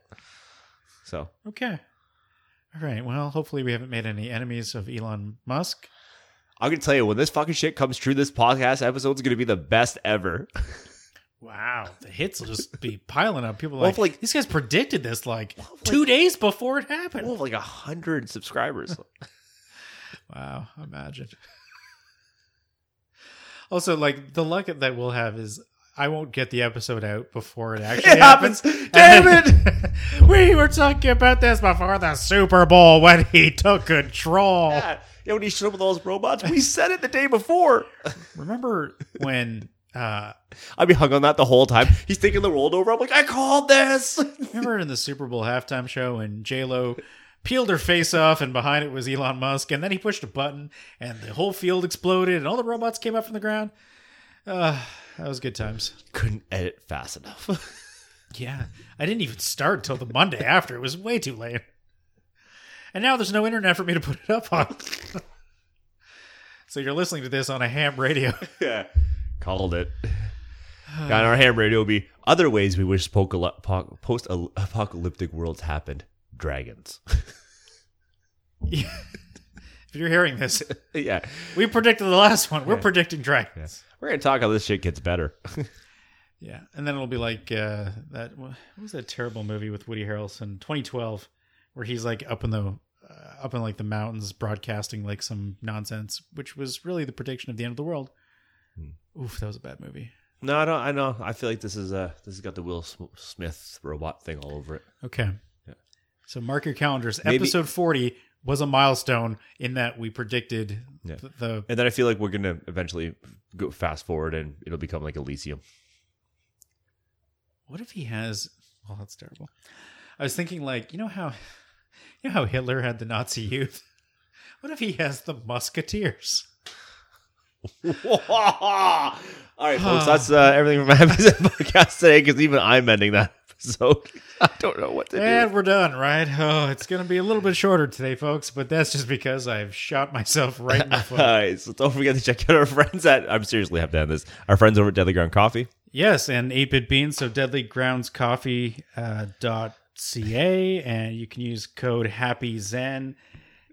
S2: So
S3: Okay. All right. Well, hopefully we haven't made any enemies of Elon Musk.
S2: I'm gonna tell you when this fucking shit comes true, this podcast episode is gonna be the best ever.
S3: Wow, the hits will just be piling up. People are like,
S2: Hopefully-
S3: these guys predicted this like two days before it happened.
S2: We'll have like a hundred subscribers.
S3: Wow, imagine. Also, like the luck that we'll have is I won't get the episode out before it actually
S2: It happens. Damn
S3: it! we were talking about this before the Super Bowl when he took control.
S2: Yeah, yeah, when he showed up with all those robots, we said it the day before.
S3: Remember when? uh
S2: I'd be hung on that the whole time. He's taking the rolled over. I'm like, I called this.
S3: Remember in the Super Bowl halftime show when J Lo peeled her face off, and behind it was Elon Musk, and then he pushed a button, and the whole field exploded, and all the robots came up from the ground. Uh, that was good times.
S2: Couldn't edit fast enough.
S3: Yeah, I didn't even start till the Monday after. It was way too late. And now there's no internet for me to put it up on. so you're listening to this on a ham radio.
S2: yeah, called it. on our ham radio will be other ways we wish post uh, apocalyptic worlds happened. Dragons.
S3: If you're hearing this,
S2: yeah,
S3: we predicted the last one. We're predicting dragons.
S2: we're gonna talk how this shit gets better.
S3: Yeah, and then it'll be like uh, that. What was that terrible movie with Woody Harrelson, 2012, where he's like up in the uh, up in like the mountains broadcasting like some nonsense, which was really the prediction of the end of the world. Oof, that was a bad movie.
S2: no, I don't. I know. I feel like this is uh this has got the Will Smith robot thing all over it.
S3: Okay. Yeah. So mark your calendars.
S2: Maybe-
S3: Episode 40 was a milestone in that we predicted
S2: Yeah.
S3: th- the
S2: And then I feel like we're gonna eventually go fast forward and it'll become like Elysium.
S3: What if he has? Well, that's terrible. I was thinking, like, you know how, you know how Hitler had the Nazi youth. What if he has the Musketeers?
S2: All right, folks. That's uh, everything from my episode podcast today. Because even I'm ending that episode. I don't know what to do.
S3: And we're done, right? Oh, it's going to be a little bit shorter today, folks, but that's just because I've shot myself right in the
S2: do.
S3: foot.
S2: All right, so don't forget to check out our friends at. I'm seriously have to end this. Our friends over at Deadly Ground Coffee.
S3: Yes, and 8-Bit Beans, so deadlygroundscoffee uh, dot ca, and you can use code Happy Xen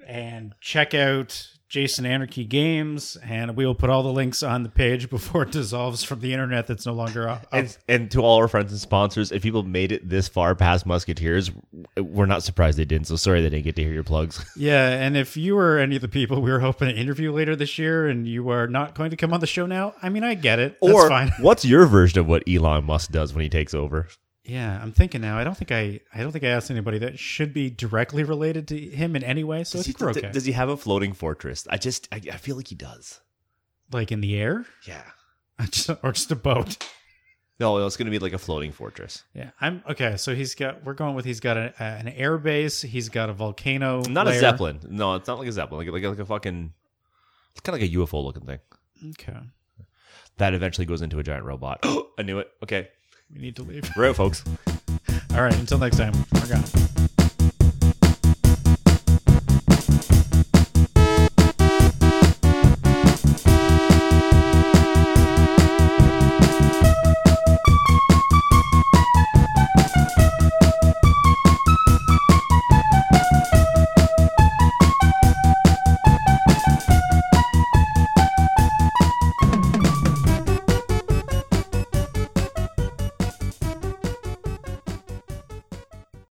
S3: and check out Jason Anarchy Games, and we will put all the links on the page before it dissolves from the internet that's no longer up.
S2: And, and to all our friends and sponsors, if people made it this far past Musketeers, we're not surprised they didn't. So sorry they didn't get to hear your plugs.
S3: Yeah, and if you were any of the people we were hoping to interview later this year and you are not going to come on the show now, I mean, I get it. That's
S2: or
S3: fine.
S2: what's your version of what Elon Musk does when he takes over?
S3: Yeah, I'm thinking now. I don't think I, I don't think I asked anybody that should be directly related to him in any way. So I
S2: Does he,
S3: we're okay.
S2: does he have a floating fortress? I just, I, I feel like he does.
S3: like in the air,
S2: Yeah.
S3: Just- or just a boat.
S2: No, it's going to be like a floating fortress.
S3: Yeah, I'm okay. So he's got. We're going with. He's got a, an air base. He's got a volcano.
S2: Not
S3: layer.
S2: a zeppelin. No, it's not like a zeppelin. Like like, like a fucking, it's kind of like a UFO looking thing
S3: Okay,
S2: that eventually goes into a giant robot. I knew it. Okay,
S3: we need to leave.
S2: we're out, folks.
S3: All right. Until next time. We're gone.